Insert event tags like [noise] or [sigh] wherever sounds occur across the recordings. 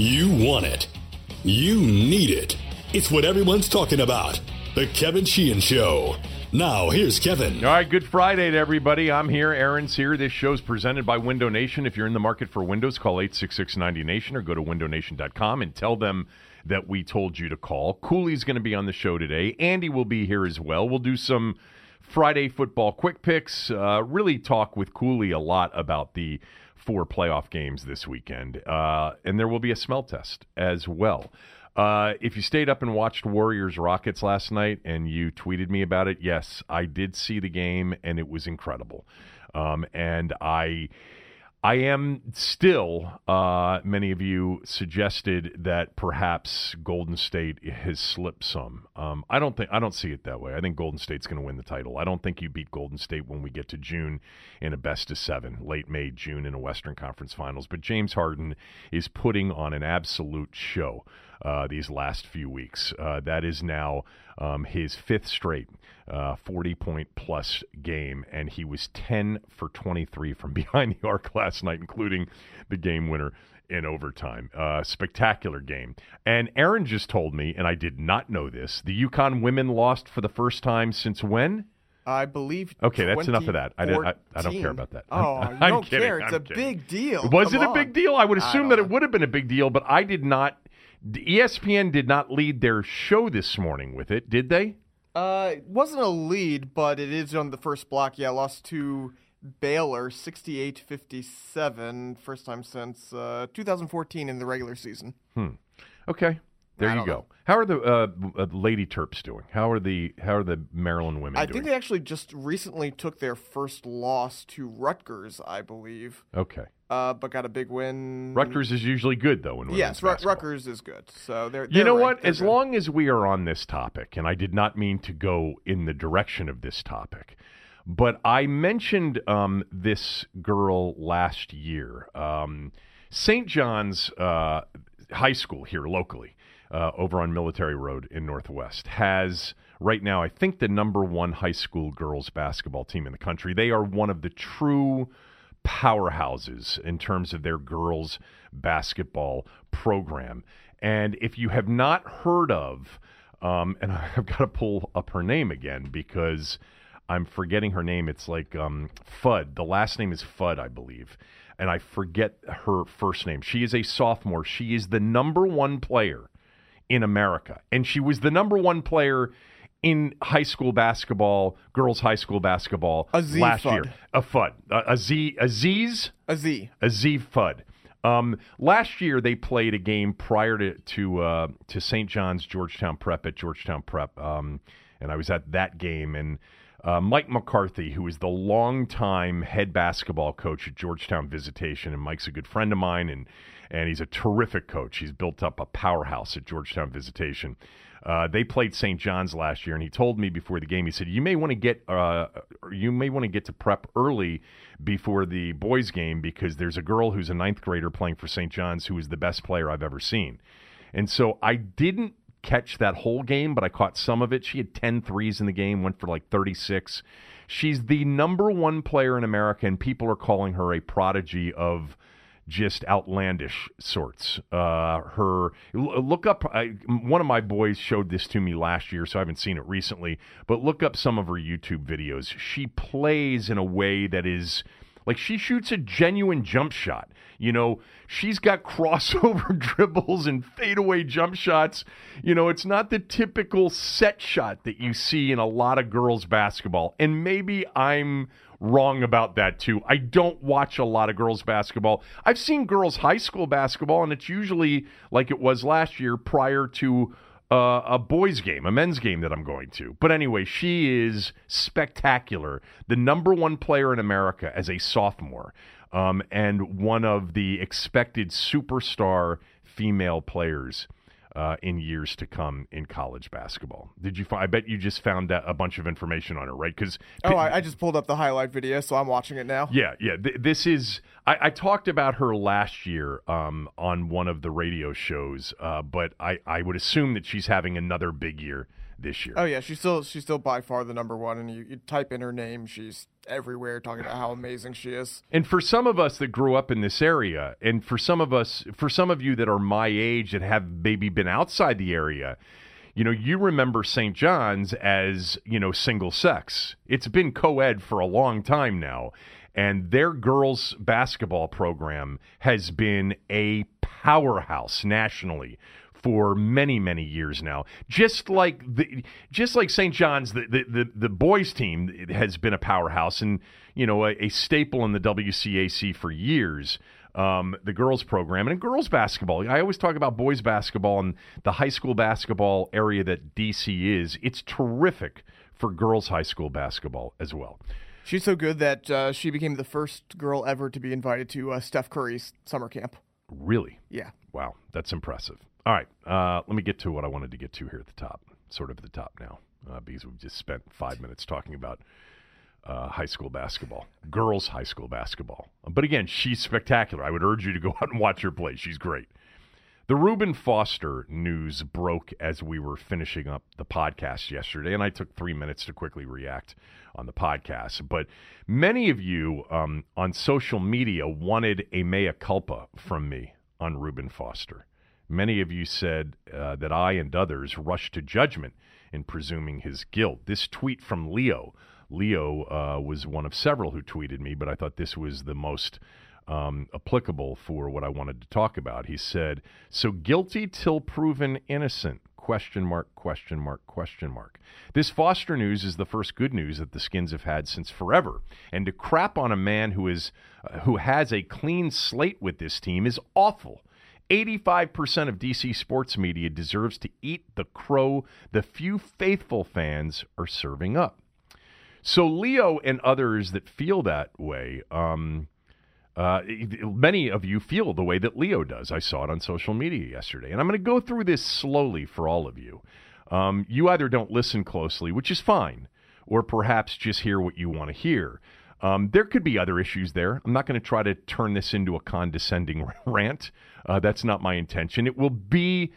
You want it. You need it. It's what everyone's talking about. The Kevin Sheehan Show. Now, here's Kevin. All right, good Friday to everybody. I'm here. Aaron's here. This show's presented by Window Nation. If you're in the market for windows, call 866 90Nation or go to windownation.com and tell them that we told you to call. Cooley's going to be on the show today. Andy will be here as well. We'll do some Friday football quick picks, uh, really talk with Cooley a lot about the four playoff games this weekend. Uh, and there will be a smell test as well. Uh, if you stayed up and watched Warriors Rockets last night and you tweeted me about it, yes, I did see the game and it was incredible. Um, and I I am still, uh, many of you suggested that perhaps Golden State has slipped some. Um, I don't think I don't see it that way. I think Golden State's going to win the title. I don't think you beat Golden State when we get to June in a best of seven, late May, June in a Western Conference Finals. But James Harden is putting on an absolute show uh, these last few weeks. Uh, that is now um, his fifth straight uh, 40 point plus game, and he was 10 for 23 from [laughs] behind the arc last night, including the game winner in overtime. Uh, spectacular game. And Aaron just told me, and I did not know this, the UConn women lost for the first time since when? I believe. Okay, that's enough of that. I, I, I don't care about that. [laughs] Oh, I'm, you don't kidding, care. It's I'm a kidding. big deal. Was Come it a big deal? I would assume don't that it would have been a big deal, but I did not. ESPN did not lead their show this morning with it, did they? Uh, it wasn't a lead, but it is on the first block. Yeah, lost to Baylor 68-57, first time since uh, 2014 in the regular season. Hmm. Okay, there you go. know. How are the uh, uh, Lady Terps doing? How are the how are the Maryland women doing? I doing? think they actually just recently took their first loss to Rutgers, I believe, okay. Uh, but got a big win. Rutgers is usually good though. In Yes, Ru- Rutgers is good. So they're. You they're know ranked. what? They're As good. long as we are on this topic, and I did not mean to go in the direction of this topic, but I mentioned um, this girl last year. Um, St. John's uh, High School here locally, uh, over on Military Road in Northwest, has right now, I think, the number one high school girls basketball team in the country. They are one of the true powerhouses in terms of their girls basketball program. And if you have not heard of, um, and [laughs] I've got to pull up her name again because I'm forgetting her name. It's like um, Fudd. The last name is Fudd, I believe. And I forget her first name. She is a sophomore. She is the number one player in America. And she was the number one player in high school basketball, girls' high school basketball Aziz last Fudd. year. A FUD. Uh, Aziz, A Z. A Z FUD. Um, last year they played a game prior to to uh, to St. John's Georgetown Prep at Georgetown Prep, um, and I was at that game. And uh, Mike McCarthy, who is the longtime head basketball coach at Georgetown Visitation, and Mike's a good friend of mine, and and he's a terrific coach. He's built up a powerhouse at Georgetown Visitation. Uh, they played St. John's last year, and he told me before the game. He said, "You may want to get, uh, you may want to get to prep early before the boys' game because there's a girl who's a ninth grader playing for St. John's who is the best player I've ever seen." And so I didn't catch that whole game, but I caught some of it. She had 10 threes in the game, went for like 36. She's the number one player in America, and people are calling her a prodigy of just outlandish sorts. Uh, her look up. I, one of my boys showed this to me last year, so I haven't seen it recently. But look up some of her YouTube videos. She plays in a way that is like she shoots a genuine jump shot. You know, she's got [laughs] crossover [laughs] dribbles and fadeaway jump shots. You know, it's not the typical set shot that you see in a lot of girls basketball. And maybe I'm wrong about that too. I don't watch a lot of girls basketball. I've seen girls high school basketball and it's usually like it was last year prior to uh, a boys game, a men's game that I'm going to. But anyway, she is spectacular. The number one player in America as a sophomore, um, and one of the expected superstar female players. Uh, in years to come in college basketball, did you? Find, I bet you just found a bunch of information on her, right? Because Oh, I, I just pulled up the highlight video, so I'm watching it now. yeah, yeah. Th- this is. I, I talked about her last year um, on one of the radio shows, uh, but I, I would assume that she's having another big year this year. Oh yeah, she's still she's still by far the number one. And you, you type in her name, she's everywhere talking about how amazing she is. And for some of us that grew up in this area, and for some of us, for some of you that are my age that have maybe been outside the area, you know, you remember St. John's as, you know, single sex. It's been co ed for a long time now. And their girls' basketball program has been a powerhouse nationally for many many years now. Just like the just like St. John's, the, the the, the boys team has been a powerhouse and you know a, a staple in the WCAC for years. Um, the girls program and girls basketball. I always talk about boys basketball and the high school basketball area that DC is. It's terrific for girls high school basketball as well. She's so good that uh, she became the first girl ever to be invited to uh, Steph Curry's summer camp. Really? Yeah. Wow, that's impressive. All right, uh, let me get to what I wanted to get to here at the top, sort of at the top now, uh, because we've just spent five minutes talking about uh, high school basketball, girls' high school basketball. But again, she's spectacular. I would urge you to go [laughs] out and watch her play. She's great. The Reuben Foster news broke as we were finishing up the podcast yesterday, and I took three minutes to quickly react on the podcast. But many of you um, on social media wanted a mea culpa from me on Reuben Foster. Many of you said uh, that I and others rushed to judgment in presuming his guilt. This tweet from Leo. Leo uh, was one of several who tweeted me, but I thought this was the most um, applicable for what I wanted to talk about. He said, "So guilty till proven innocent." Question mark, question mark, question mark. This Foster news is the first good news that the Skins have had since forever. And to crap on a man who is uh, who has a clean slate with this team is awful. 85% of DC sports media deserves to eat the crow the few faithful fans are serving up. So Leo and others that feel that way, um, uh, many of you feel the way that Leo does. I saw it on social media yesterday. And I'm going to go through this slowly for all of you. Um, you either don't listen closely, which is fine, or perhaps just hear what you want to hear. Um, there could be other issues there. I'm not going to try to turn this into a condescending [laughs] rant. Uh, that's not my intention. It will be,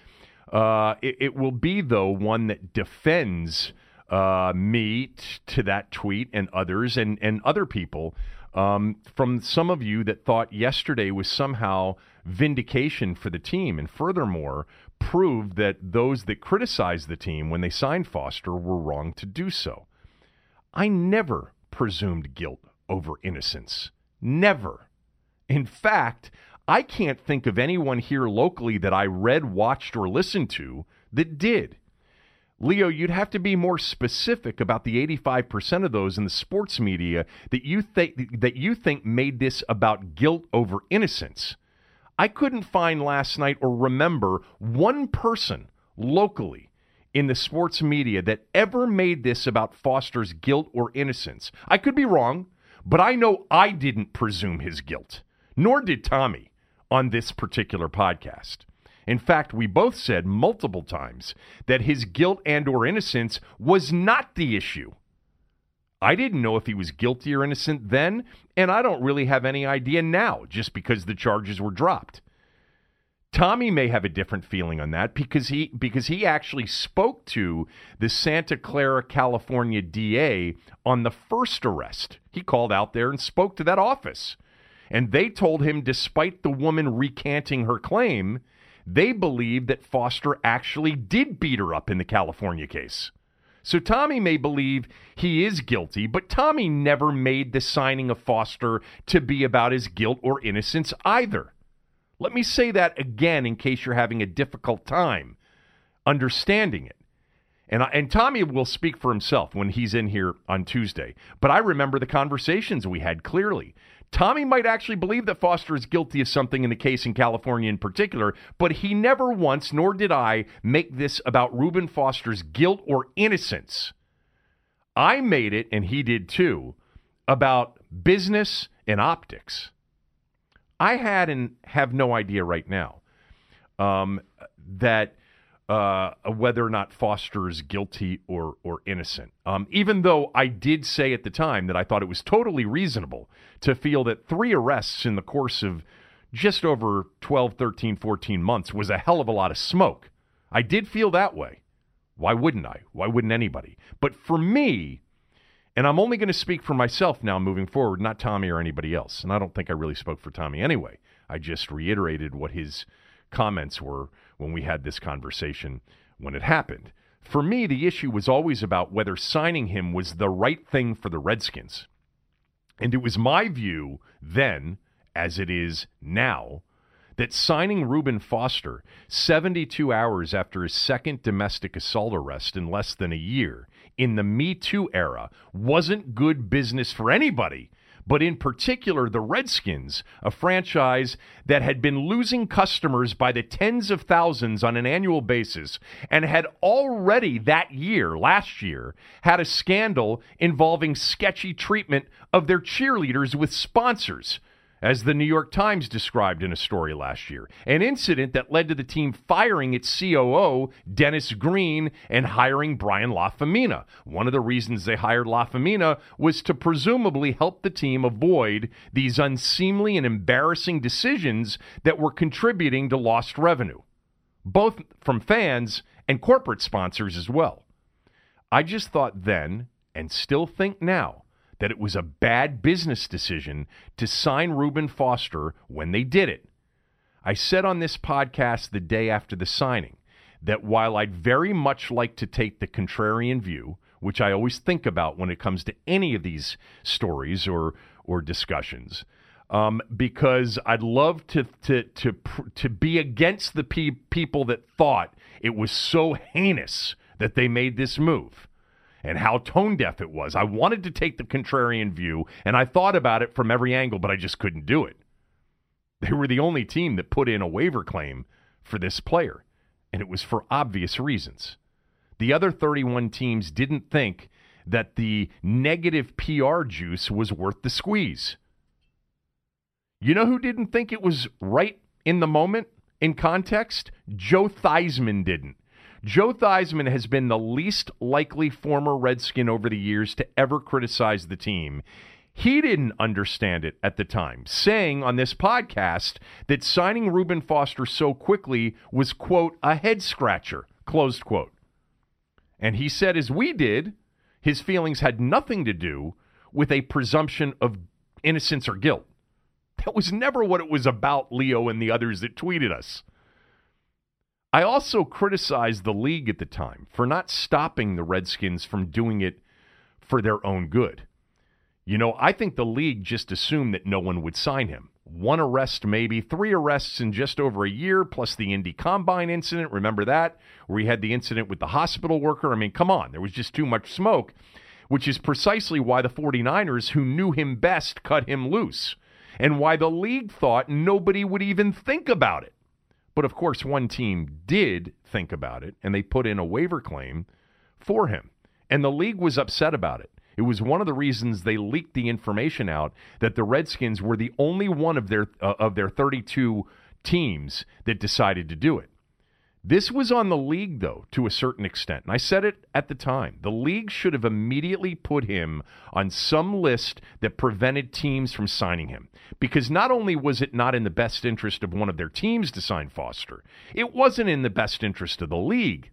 uh, it, it, will be though one that defends uh, me t- to that tweet and others and and other people um, from some of you that thought yesterday was somehow vindication for the team, and furthermore, proved that those that criticized the team when they signed Foster were wrong to do so. I never presumed guilt over innocence. Never. In fact, I can't think of anyone here locally that I read, watched, or listened to that did. Leo, you'd have to be more specific about the 85% of those in the sports media that you think that you think made this about guilt over innocence. I couldn't find last night or remember one person locally in the sports media that ever made this about Foster's guilt or innocence. I could be wrong, but I know I didn't presume his guilt, nor did Tommy on this particular podcast. In fact, we both said multiple times that his guilt and or innocence was not the issue. I didn't know if he was guilty or innocent then, and I don't really have any idea now just because the charges were dropped. Tommy may have a different feeling on that because he because he actually spoke to the Santa Clara, California DA on the first arrest. He called out there and spoke to that office. And they told him despite the woman recanting her claim, they believe that Foster actually did beat her up in the California case. So Tommy may believe he is guilty, but Tommy never made the signing of Foster to be about his guilt or innocence either. Let me say that again in case you're having a difficult time understanding it. And, I, and Tommy will speak for himself when he's in here on Tuesday. But I remember the conversations we had clearly. Tommy might actually believe that Foster is guilty of something in the case in California in particular, but he never once, nor did I, make this about Reuben Foster's guilt or innocence. I made it, and he did too, about business and optics. I had and have no idea right now um, that uh, whether or not Foster is guilty or or innocent. Um, even though I did say at the time that I thought it was totally reasonable to feel that three arrests in the course of just over 12, 13, 14 months was a hell of a lot of smoke. I did feel that way. Why wouldn't I? Why wouldn't anybody? But for me, and I'm only going to speak for myself now moving forward, not Tommy or anybody else. And I don't think I really spoke for Tommy anyway. I just reiterated what his comments were when we had this conversation when it happened. For me, the issue was always about whether signing him was the right thing for the Redskins. And it was my view then, as it is now, that signing Reuben Foster 72 hours after his second domestic assault arrest in less than a year in the Me Too era wasn't good business for anybody, but in particular the Redskins, a franchise that had been losing customers by the tens of thousands on an annual basis and had already that year, last year, had a scandal involving sketchy treatment of their cheerleaders with sponsors as the New York Times described in a story last year. An incident that led to the team firing its COO, Dennis Greene, and hiring Brian Lafemina. One of the reasons they hired Lafemina was to presumably help the team avoid these unseemly and embarrassing decisions that were contributing to lost revenue, both from fans and corporate sponsors as well. I just thought then, and still think now, that it was a bad business decision to sign Reuben Foster when they did it. I said on this podcast the day after the signing that while I'd very much like to take the contrarian view, which I always think about when it comes to any of these stories or or discussions, um, because I'd love to to to to be against the pe- people that thought it was so heinous that they made this move and how tone deaf it was. I wanted to take the contrarian view, and I thought about it from every angle, but I just couldn't do it. They were the only team that put in a waiver claim for this player, and it was for obvious reasons. The other 31 teams didn't think that the negative PR juice was worth the squeeze. You know who didn't think it was right in the moment, in context? Joe Theismann didn't. Joe Theismann has been the least likely former Redskin over the years to ever criticize the team. He didn't understand it at the time, saying on this podcast that signing Reuben Foster so quickly was, quote, a head scratcher, closed quote. And he said, as we did, his feelings had nothing to do with a presumption of innocence or guilt. That was never what it was about, Leo and the others that tweeted us. I also criticized the league at the time for not stopping the Redskins from doing it for their own good. You know, I think the league just assumed that no one would sign him. One arrest, maybe three arrests in just over a year, plus the Indy Combine incident. Remember that? Where he had the incident with the hospital worker. I mean, come on, there was just too much smoke, which is precisely why the 49ers, who knew him best, cut him loose, and why the league thought nobody would even think about it. But of course, one team did think about it, and they put in a waiver claim for him. And the league was upset about it. It was one of the reasons they leaked the information out that the Redskins were the only one of their uh, of their 32 teams that decided to do it. This was on the league, though, to a certain extent. And I said it at the time. The league should have immediately put him on some list that prevented teams from signing him. Because not only was it not in the best interest of one of their teams to sign Foster, it wasn't in the best interest of the league.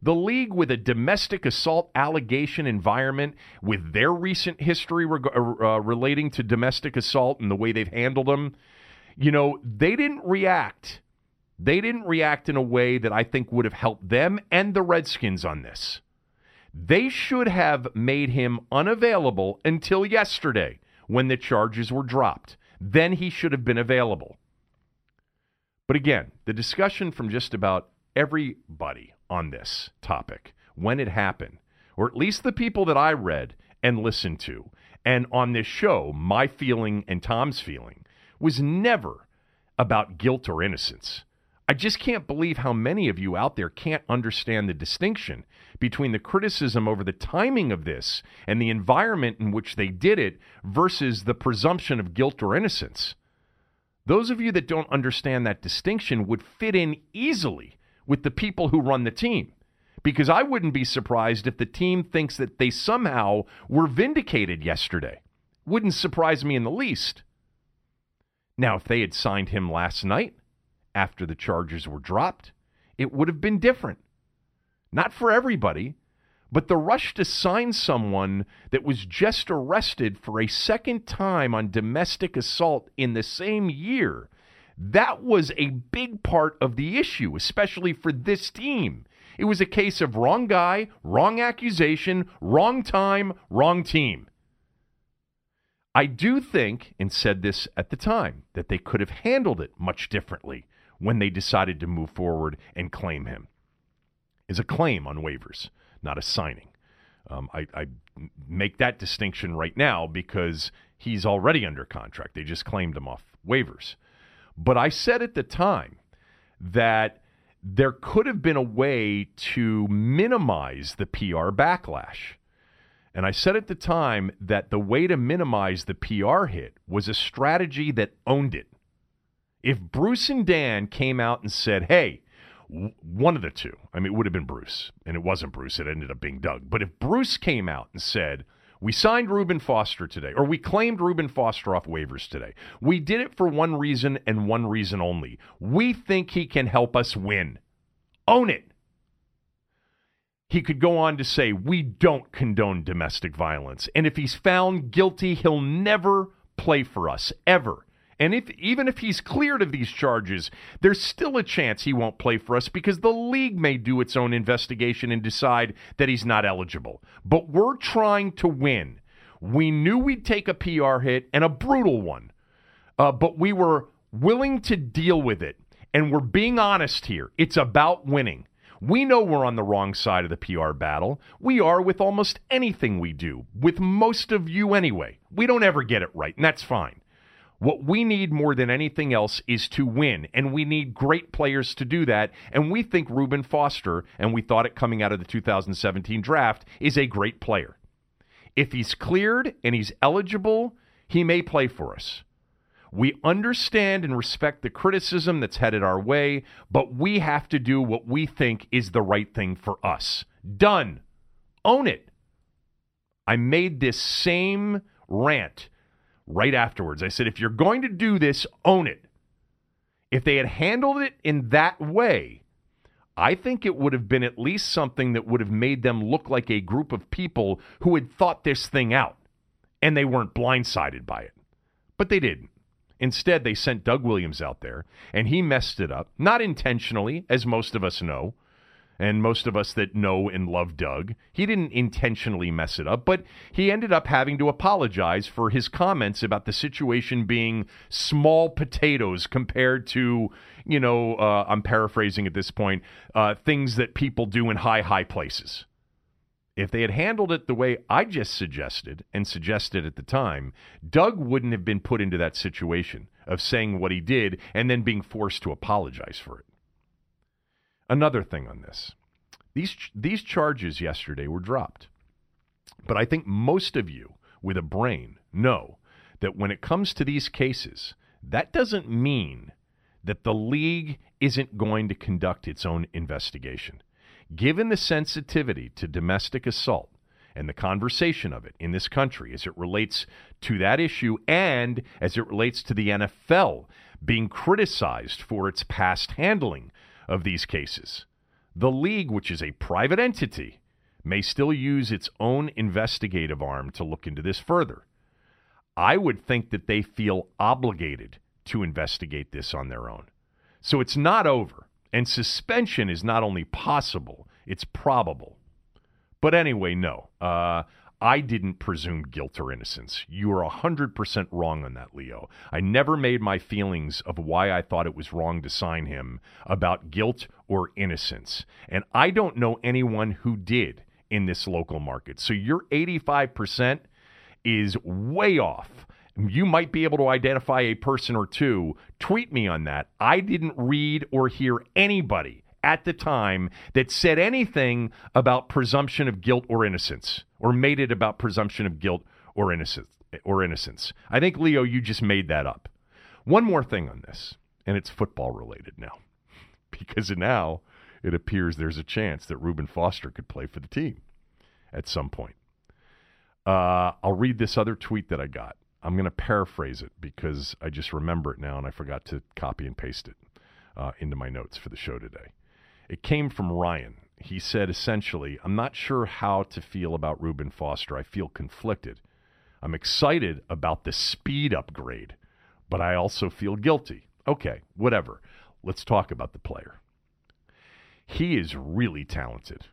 The league, with a domestic assault allegation environment, with their recent history reg- uh, relating to domestic assault and the way they've handled them, you know, they didn't react they didn't react in a way that I think would have helped them and the Redskins on this. They should have made him unavailable until yesterday when the charges were dropped. Then he should have been available. But again, the discussion from just about everybody on this topic when it happened, or at least the people that I read and listened to, and on this show, my feeling and Tom's feeling was never about guilt or innocence. I just can't believe how many of you out there can't understand the distinction between the criticism over the timing of this and the environment in which they did it versus the presumption of guilt or innocence. Those of you that don't understand that distinction would fit in easily with the people who run the team. Because I wouldn't be surprised if the team thinks that they somehow were vindicated yesterday. Wouldn't surprise me in the least. Now, if they had signed him last night, after the charges were dropped, it would have been different. Not for everybody, but the rush to sign someone that was just arrested for a second time on domestic assault in the same year, that was a big part of the issue, especially for this team. It was a case of wrong guy, wrong accusation, wrong time, wrong team. I do think, and said this at the time, that they could have handled it much differently when they decided to move forward and claim him. Is a claim on waivers not a signing. Um, I, I make that distinction right now because he's already under contract. They just claimed him off waivers. But I said at the time that there could have been a way to minimize the PR backlash. And I said at the time that the way to minimize the PR hit was a strategy that owned it. If Bruce and Dan came out and said, hey, one of the two. I mean, it would have been Bruce, and it wasn't Bruce. It ended up being Doug. But if Bruce came out and said, we signed Reuben Foster today, or we claimed Reuben Foster off waivers today. We did it for one reason and one reason only. We think he can help us win. Own it. He could go on to say, We don't condone domestic violence. And if he's found guilty, he'll never play for us, ever. And if even if he's cleared of these charges, there's still a chance he won't play for us because the league may do its own investigation and decide that he's not eligible. But we're trying to win. We knew we'd take a PR hit and a brutal one, uh, but we were willing to deal with it. And we're being honest here. It's about winning. We know we're on the wrong side of the PR battle. We are with almost anything we do, with most of you anyway. We don't ever get it right, and that's fine. What we need more than anything else is to win, and we need great players to do that. And we think Reuben Foster, and we thought it coming out of the 2017 draft, is a great player. If he's cleared and he's eligible, he may play for us. We understand and respect the criticism that's headed our way, but we have to do what we think is the right thing for us. Done. Own it. I made this same rant right afterwards. I said, if you're going to do this, own it. If they had handled it in that way, I think it would have been at least something that would have made them look like a group of people who had thought this thing out and they weren't blindsided by it. But they didn't. Instead, they sent Doug Williams out there and he messed it up, not intentionally, as most of us know and most of us that know and love Doug, he didn't intentionally mess it up, but he ended up having to apologize for his comments about the situation being small potatoes compared to, you know, uh, I'm paraphrasing at this point, uh, things that people do in high, high places. If they had handled it the way I just suggested and suggested at the time, Doug wouldn't have been put into that situation of saying what he did and then being forced to apologize for it. Another thing on this these, these charges yesterday were dropped. But I think most of you with a brain know that when it comes to these cases, that doesn't mean that the league isn't going to conduct its own investigation. Given the sensitivity to domestic assault and the conversation of it in this country as it relates to that issue and as it relates to the NFL being criticized for its past handling of these cases. The league, which is a private entity, may still use its own investigative arm to look into this further. I would think that they feel obligated to investigate this on their own. So it's not over. And suspension is not only possible, it's probable. But anyway, no. Uh, I didn't presume guilt or innocence. You are 100% wrong on that, Leo. I never made my feelings of why I thought it was wrong to sign him about guilt or innocence. And I don't know anyone who did in this local market. So your 85% is way off. You might be able to identify a person or two. Tweet me on that. I didn't read or hear anybody at the time that said anything about presumption of guilt or innocence or made it about presumption of guilt or innocence or innocence. I think Leo you just made that up. One more thing on this, and it's football related now. [laughs] Because now it appears there's a chance that Reuben Foster could play for the team at some point. Uh, I'll read this other tweet that I got. I'm going to paraphrase it because I just remember it now and I forgot to copy and paste it uh, into my notes for the show today. It came from Ryan, he said essentially, I'm not sure how to feel about Reuben Foster. I feel conflicted. I'm excited about the speed upgrade, but I also feel guilty. Okay, whatever. Let's talk about the player. He is really talented.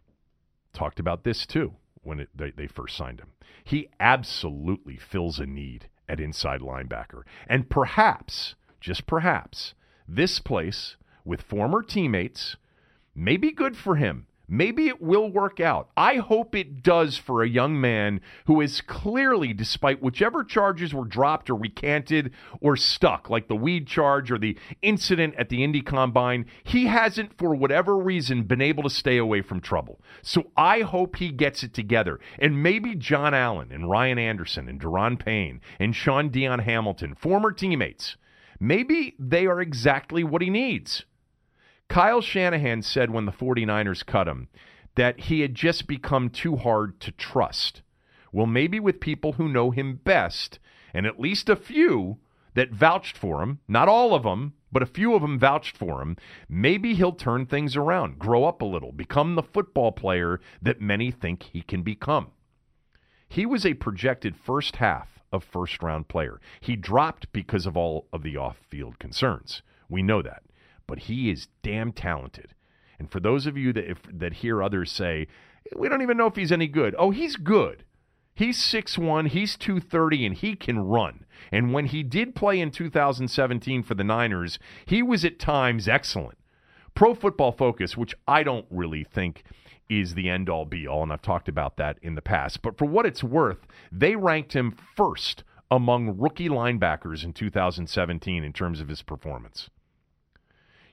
Talked about this too when it, they, they first signed him. He absolutely fills a need at inside linebacker. And perhaps, just perhaps, this place with former teammates may be good for him Maybe it will work out. I hope it does for a young man who is clearly, despite whichever charges were dropped or recanted or stuck, like the weed charge or the incident at the Indy Combine, he hasn't, for whatever reason, been able to stay away from trouble. So I hope he gets it together. And maybe John Allen and Ryan Anderson and Da'Ron Payne and Shaun Dion Hamilton, former teammates, maybe they are exactly what he needs. Kyle Shanahan said when the 49ers cut him that he had just become too hard to trust. Well, maybe with people who know him best, and at least a few that vouched for him, not all of them, but a few of them vouched for him, maybe he'll turn things around, grow up a little, become the football player that many think he can become. He was a projected first half of first round player. He dropped because of all of the off field concerns. We know that but he is damn talented. And for those of you that if, that hear others say, we don't even know if he's any good. Oh, he's good. He's 6'1, he's 230, and he can run. And when he did play in 2017 for the Niners, he was at times excellent. Pro Football Focus, which I don't really think is the end all be all, and I've talked about that in the past, but for what it's worth, they ranked him first among rookie linebackers in 2017 in terms of his performance.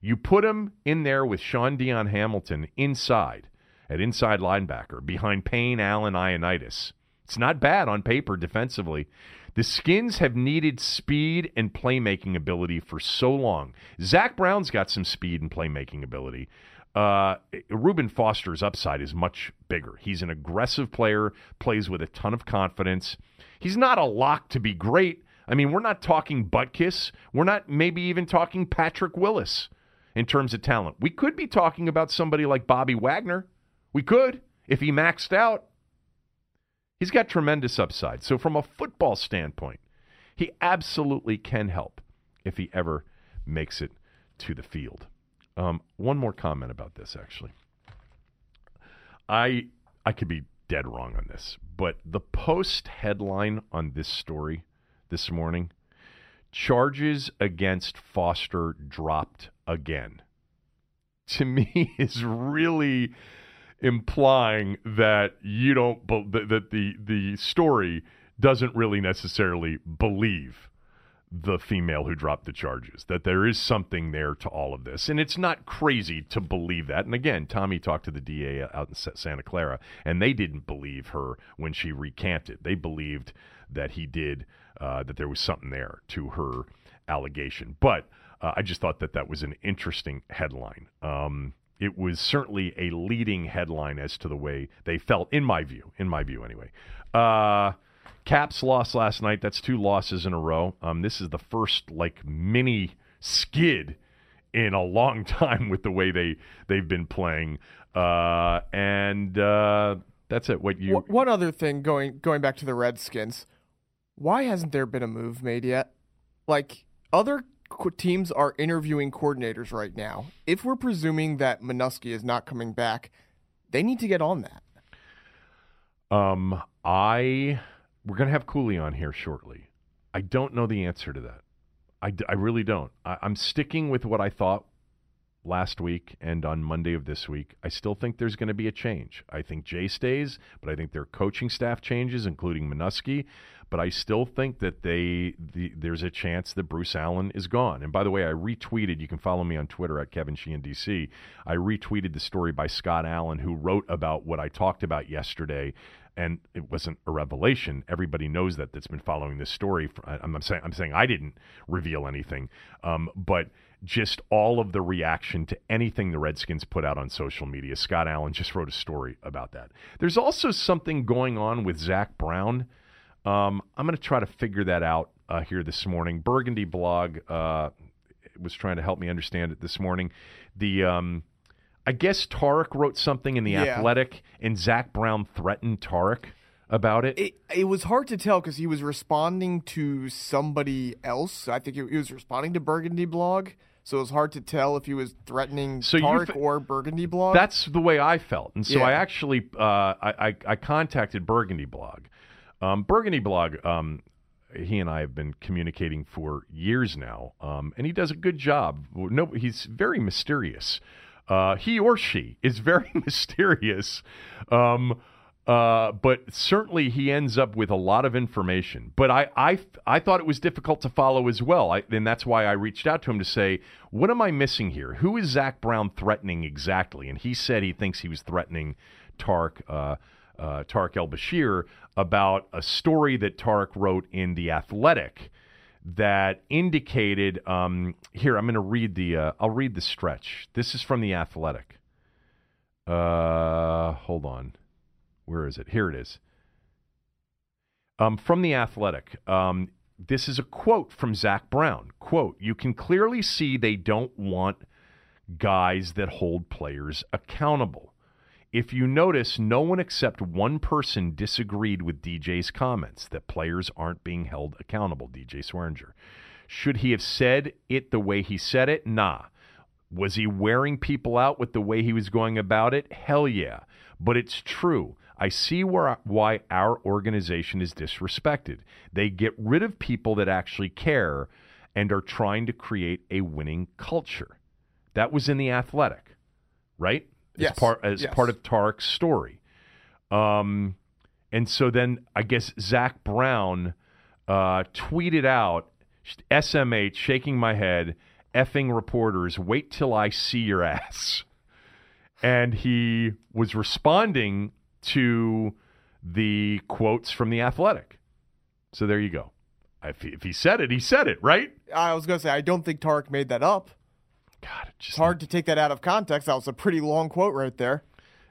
You put him in there with Shaun Dion Hamilton inside, at inside linebacker, behind Payne, Allen, Ioannidis. It's not bad on paper defensively. The Skins have needed speed and playmaking ability for so long. Zach Brown's got some speed and playmaking ability. Uh, Reuben Foster's upside is much bigger. He's an aggressive player, plays with a ton of confidence. He's not a lock to be great. I mean, we're not talking Butkus. We're not maybe even talking Patrick Willis in terms of talent. We could be talking about somebody like Bobby Wagner. We could if he maxed out. He's got tremendous upside. So, from a football standpoint, he absolutely can help if he ever makes it to the field. Um, one more comment about this, actually. I I could be dead wrong on this, but the post headline on this story this morning charges against Foster dropped again. To me, [laughs] is really implying that you don't that the the story doesn't really necessarily believe the female who dropped the charges that there is something there to all of this. And it's not crazy to believe that. And again tommy talked to the da out in santa clara and they didn't believe her when she recanted. They believed that he did uh, that there was something there to her allegation. But uh, I just thought that that was an interesting headline. Um, it was certainly a leading headline as to the way they felt, in my view. In my view, anyway. Uh, Caps lost last night. That's two losses in a row. Um, this is the first like mini skid in a long [laughs] time with the way they they've been playing. Uh, and uh, that's it. What you? One other thing going going back to the Redskins why hasn't there been a move made yet? Like other teams are interviewing coordinators right now. If we're presuming that Manusky is not coming back, they need to get on that. Um, I we're gonna have Cooley on here shortly. I don't know the answer to that. I, I really don't. I, I'm sticking with what I thought last week and on Monday of this week. I still think there's going to be a change. I think Jay stays, but I think their coaching staff changes, including Manusky but I still think that they the, there's a chance that Bruce Allen is gone. And by the way, I retweeted. You can follow me on Twitter at Kevin Sheehan DC. I retweeted the story by Scott Allen, who wrote about what I talked about yesterday. And it wasn't a revelation. Everybody knows that that's been following this story. I'm, saying I'm saying I didn't reveal anything, um, but just all of the reaction to anything the Redskins put out on social media. Scott Allen just wrote a story about that. There's also something going on with Zach Brown um, I'm going to try to figure that out uh, here this morning. Burgundy blog uh, was trying to help me understand it this morning. The um, I guess Tarik wrote something in the Yeah. Athletic, and Zach Brown threatened Tarik about it. It it was hard to tell because he was responding to somebody else. I think he, he was responding to Burgundy Blog, so it was hard to tell if he was threatening So you Tarik fe- or Burgundy Blog. That's the way I felt, and so Yeah. I actually uh, I, I I contacted Burgundy Blog. Um, Burgundy Blog, um, he and I have been communicating for years now, um, and he does a good job. No, he's very mysterious. Uh, he or she is [laughs] very mysterious. Um, uh, but certainly he ends up with a lot of information. But I, I, I thought it was difficult to follow as well. I, and that's why I reached out to him to say, what am I missing here? Who is Zach Brown threatening exactly? And he said he thinks he was threatening Tark, uh, uh, Tarik El-Bashir about a story that Tarik wrote in The Athletic that indicated. Um, here, I'm going to read the. Uh, I'll read the stretch. This is from The Athletic. Uh, hold on. Where is it? Here it is. Um, from The Athletic. Um, this is a quote from Zach Brown. Quote, you can clearly see they don't want guys that hold players accountable. If you notice, no one except one person disagreed with DJ's comments that players aren't being held accountable, DJ Swearinger. Should he have said it the way he said it? Nah. Was he wearing people out with the way he was going about it? Hell yeah. But it's true. I see where, why our organization is disrespected. They get rid of people that actually care and are trying to create a winning culture. That was in the Athletic, right? As Yes. part as Yes. part of Tarik's story. Um, and so then I guess Zach Brown uh, tweeted out SMH shaking my head, effing reporters, wait till I see your ass. And he was responding to the quotes from the Athletic. So there you go. If he, if he said it, he said it, right? I was gonna say I don't think Tarik made that up. God, it just It's hard to take that out of context. That was a pretty long quote right there.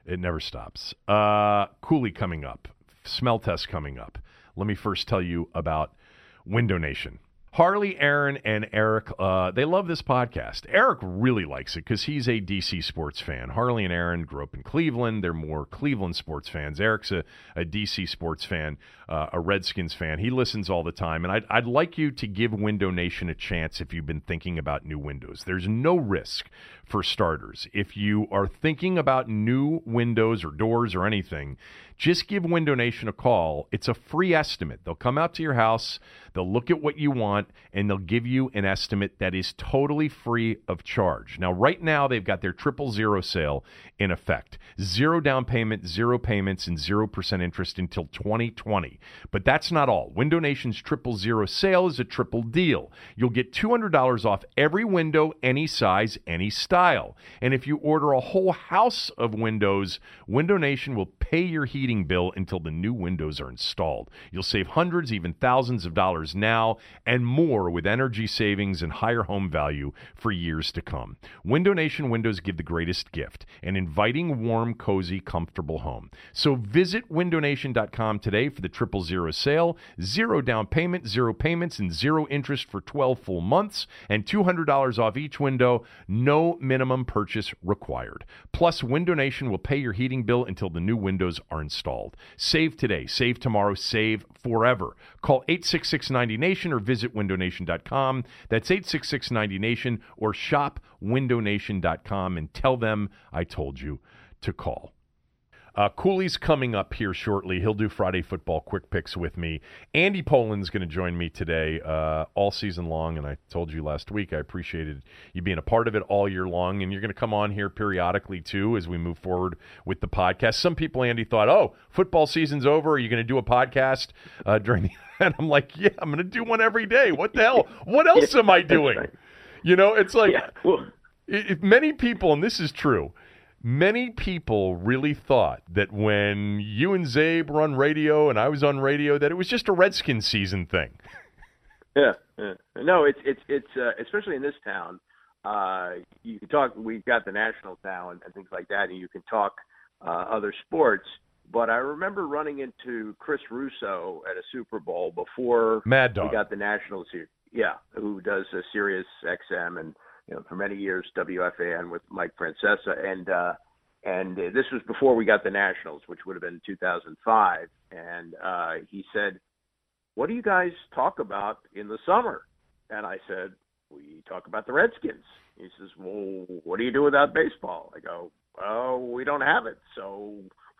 It never stops. Uh, Cooley coming up. Smell test coming up. Let me first tell you about Window Nation. Harley, Aaron, and Eric, uh, they love this podcast. Eric really likes it because he's a DC sports fan. Harley and Aaron grew up in Cleveland. They're more Cleveland sports fans. Eric's a, a DC sports fan, uh, a Redskins fan. He listens all the time. And I'd, I'd like you to give Window Nation a chance if you've been thinking about new windows. There's no risk for starters. If you are thinking about new windows or doors or anything, just give Window Nation a call. It's a free estimate. They'll come out to your house, they'll look at what you want, and they'll give you an estimate that is totally free of charge. Now, right now, they've got their triple zero sale in effect zero down payment, zero payments, and 0% interest until 2020. But that's not all. Window Nation's triple zero sale is a triple deal. You'll get $200 off every window, any size, any style. And if you order a whole house of windows, Window Nation will pay your heating bill until the new windows are installed. You'll save hundreds, even thousands of dollars now and more with energy savings and higher home value for years to come. Window Nation windows give the greatest gift an inviting, warm, cozy, comfortable home. So visit windownation.com today for the triple zero sale. Zero down payment, zero payments, and zero interest for 12 full months, and $200 off each window. No minimum purchase required. Plus, Window Nation will pay your heating bill until the new windows are installed. Save today, save tomorrow, save forever. Call 866 90Nation or visit windownation.com. That's 866 90Nation or shop windownation.com and tell them I told you to call. Uh, Cooley's coming up here shortly. He'll do Friday football quick picks with me. Andy Pollin's going to join me today uh, all season long, and I told you last week I appreciated you being a part of it all year long. And you're going to come on here periodically too as we move forward with the podcast. Some people, Andy, thought, "Oh, football season's over. Are you going to do a podcast uh, during the?" [laughs] And I'm like, "Yeah, I'm going to do one every day. What the hell? What else am I doing?" [laughs] You know, it's like Yeah. Well, if many people, and this is true, many people really thought that when you and Czabe were on radio and I was on radio, that it was just a Redskins season thing. [laughs] yeah, yeah. No, it's it's it's uh, especially in this town. Uh, you can talk. We've got the national town and things like that, and you can talk uh, other sports. But I remember running into Chris Russo at a Super Bowl before Mad we got the Nationals here. Yeah, who does uh, Sirius XM and you know, for many years WFAN with Mike Francesa, and uh, and uh, this was before we got the Nationals, which would have been 2005. And uh, he said, "What do you guys talk about in the summer?" And I said, "We talk about the Redskins." He says, "Well, what do you do without baseball?" I go, "Oh, we don't have it, so."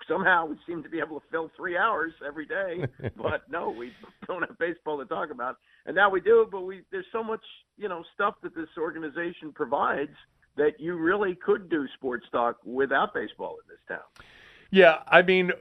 Somehow we seem to be able to fill three hours every day, [laughs] but no, we don't have baseball to talk about. And now we do, but we there's so much you know stuff that this organization provides that you really could do sports talk without baseball in this town. Yeah, I mean,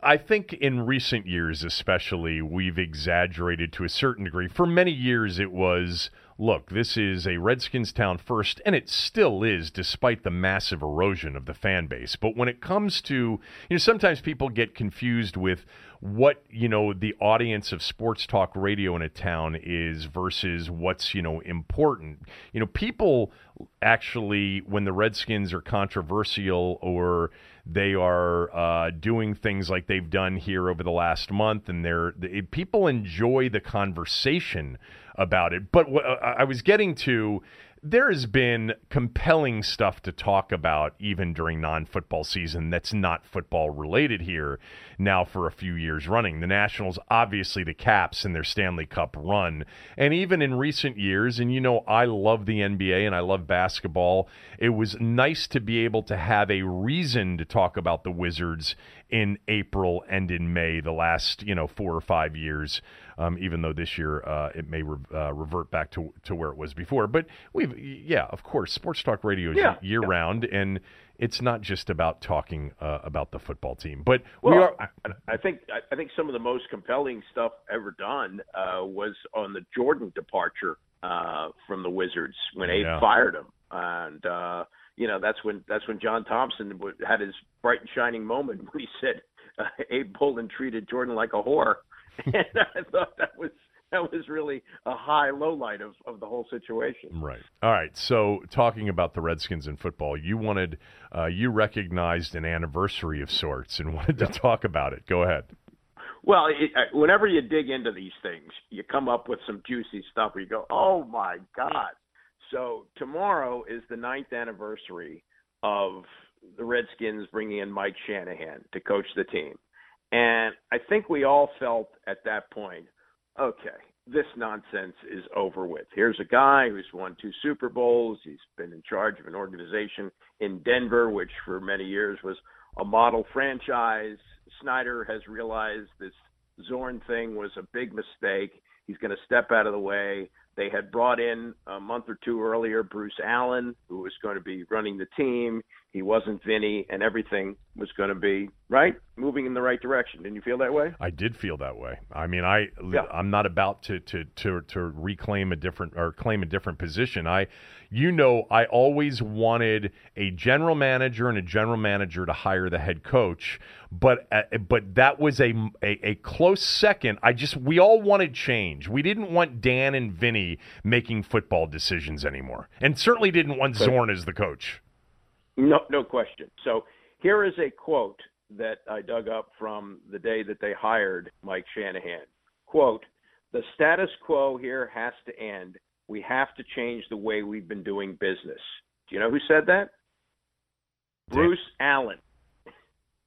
I think in recent years, especially, we've exaggerated to a certain degree. For many years, it was look, this is a Redskins town first, and it still is, despite the massive erosion of the fan base. But when it comes to, you know, sometimes people get confused with what, you know, the audience of sports talk radio in a town is versus what's, you know, important. You know, people actually, when the Redskins are controversial or they are uh, doing things like they've done here over the last month, and they're they, people enjoy the conversation about it. But what uh, I was getting to there has been compelling stuff to talk about even during non-football season that's not football related here now for a few years running. The Nationals obviously the Caps and their Stanley Cup run. And even in recent years and you know I love the NBA and I love basketball, it was nice to be able to have a reason to talk about the Wizards in April and in May the last, you know, 4 or 5 years um, even though this year uh, it may re- uh, revert back to to where it was before. But we've, yeah, of course, sports talk radio is yeah, year yeah. round, and it's not just about talking uh, about the football team. But well, we are. I, I think I think some of the most compelling stuff ever done uh, was on the Jordan departure uh, from the Wizards when Abe Yeah. fired him, and uh, you know that's when that's when John Thompson had his bright and shining moment [laughs] when he said uh, Abe Pollin treated Jordan like a whore, [laughs] and I thought that was that was really a high low light of, of the whole situation. Right. All right. So, talking about the Redskins in football, you wanted, uh, you recognized an anniversary of sorts and [laughs] wanted to talk about it. Go ahead. Well, it, uh, whenever you dig into these things, you come up with some juicy stuff where you go, "Oh my God!" So tomorrow is the ninth anniversary of the Redskins bringing in Mike Shanahan to coach the team, and I think we all felt at that point, okay, this nonsense is over with. Here's a guy who's won two Super Bowls. He's been in charge of an organization in Denver, which for many years was a model franchise. Snyder has realized this Zorn thing was a big mistake. He's going to step out of the way. They had brought in a month or two earlier Bruce Allen, who was going to be running the team. He wasn't Vinny, and everything was going to be right, moving in the right direction. Didn't you feel that way? I did feel that way. I mean, I Yeah. I'm not about to, to to to reclaim a different or claim a different position. I, you know, I always wanted a general manager and a general manager to hire the head coach, but uh, but that was a, a a close second. I just we all wanted change. We didn't want Dan and Vinny making football decisions anymore, and certainly didn't want Zorn as the coach. No, no question. So here is a quote that I dug up from the day that they hired Mike Shanahan. Quote, the status quo here has to end. We have to change the way we've been doing business. Do you know who said that? Bruce Allen.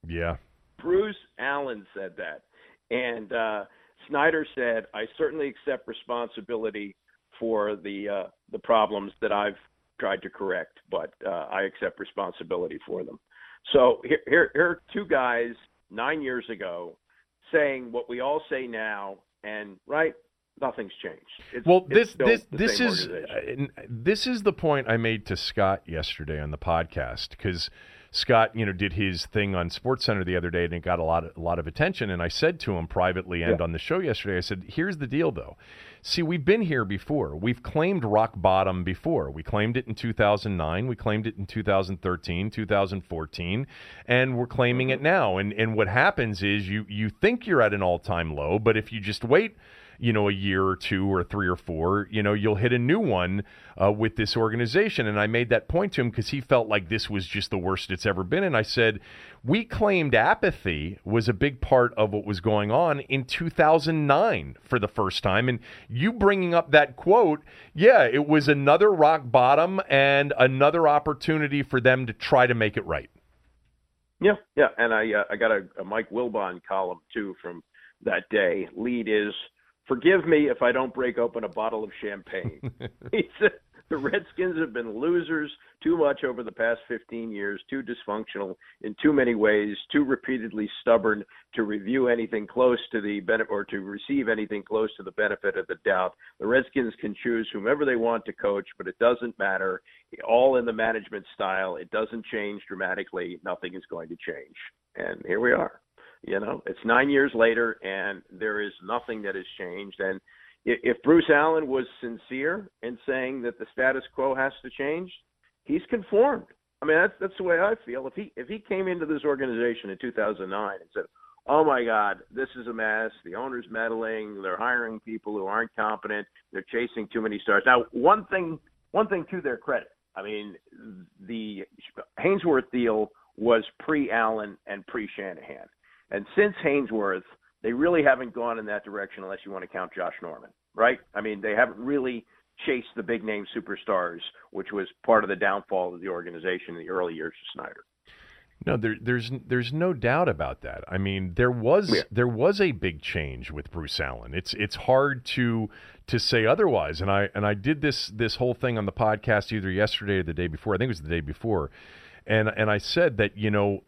Yeah. Bruce Allen said that. And uh, Snyder said, I certainly accept responsibility for the uh, the problems that I've tried to correct, but uh, I accept responsibility for them. So here, here, here are two guys nine years ago saying what we all say now, and right, nothing's changed. It's, Well, this this this is uh, this is the point I made to Scott yesterday on the podcast because Scott, you know, did his thing on Sports Center the other day and it got a lot of, a lot of attention. And I said to him privately and Yeah. on the show yesterday, I said, "Here's the deal, though. See, we've been here before. We've claimed rock bottom before. We claimed it in 2009. We claimed it in 2013, 2014, and we're claiming mm-hmm. it now. And and what happens is you you think you're at an all time low, but if you just wait." You know, a year or two or three or four, you know, you'll hit a new one uh, with this organization. And I made that point to him because he felt like this was just the worst it's ever been. And I said, we claimed apathy was a big part of what was going on in 2009 for the first time. And you bringing up that quote, yeah, it was another rock bottom and another opportunity for them to try to make it right. Yeah, yeah, and I uh, I got a, a Mike Wilbon column too from that day. Lead is forgive me if I don't break open a bottle of champagne. [laughs] he said the Redskins have been losers too much over the past 15 years, too dysfunctional in too many ways, too repeatedly stubborn to review anything close to the benefit or to receive anything close to the benefit of the doubt. The Redskins can choose whomever they want to coach, but it doesn't matter. All in the management style. It doesn't change dramatically. Nothing is going to change. And here we are. You know, it's nine years later, and there is nothing that has changed. And if Bruce Allen was sincere in saying that the status quo has to change, he's conformed. I mean, that's that's the way I feel. If he if he came into this organization in 2009 and said, "Oh my God, this is a mess. The owner's meddling. They're hiring people who aren't competent. They're chasing too many stars." Now, one thing one thing to their credit, I mean, the Haynesworth deal was pre Allen and pre Shanahan. And since Haynesworth, they really haven't gone in that direction unless you want to count Josh Norman, right? I mean, they haven't really chased the big name superstars, which was part of the downfall of the organization in the early years of Snyder. No, there, there's there's no doubt about that. I mean, there was yeah. there was a big change with Bruce Allen. It's it's hard to to say otherwise. And I and I did this this whole thing on the podcast either yesterday or the day before. I think it was the day before, and and I said that you know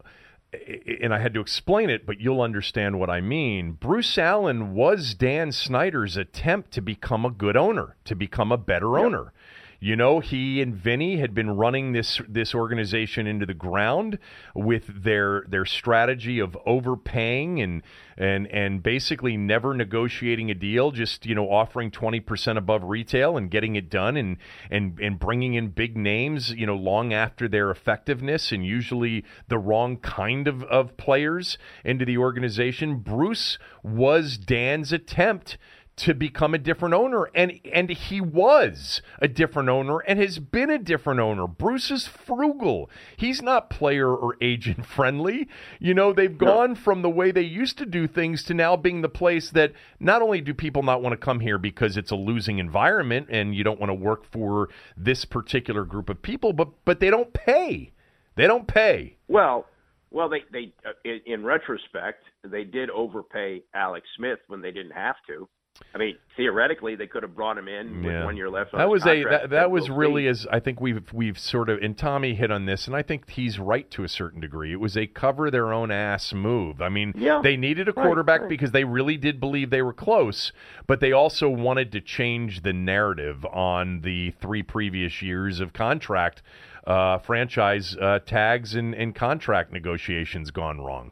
and I had to explain it, but you'll understand what I mean. Bruce Allen was Dan Snyder's attempt to become a good owner, to become a better yep. owner. You know, he and Vinny had been running this this organization into the ground with their their strategy of overpaying and and and basically never negotiating a deal, just you know offering twenty percent above retail and getting it done, and and and bringing in big names, you know, long after their effectiveness, and usually the wrong kind of of players into the organization. Bruce was Dan's attempt to become a different owner. And and he was a different owner and has been a different owner. Bruce is frugal. He's not player or [laughs] agent friendly. You know they've gone from the way they used to do things to now being the place that not only do people not want to come here because it's a losing environment and you don't want to work for this particular group of people but but they don't pay. They don't pay. Well well, they they uh, in retrospect they did overpay Alex Smith when they didn't have to. I mean, theoretically, they could have brought him in with one year left. that was a that, that was really as I think we've we've sort of and Tommy hit on this, and I think he's right to a certain degree. It was a cover their own ass move. I mean, yeah, they needed a quarterback right, right. because they really did believe they were close, but they also wanted to change the narrative on the three previous years of contract uh, franchise uh, tags and, and contract negotiations gone wrong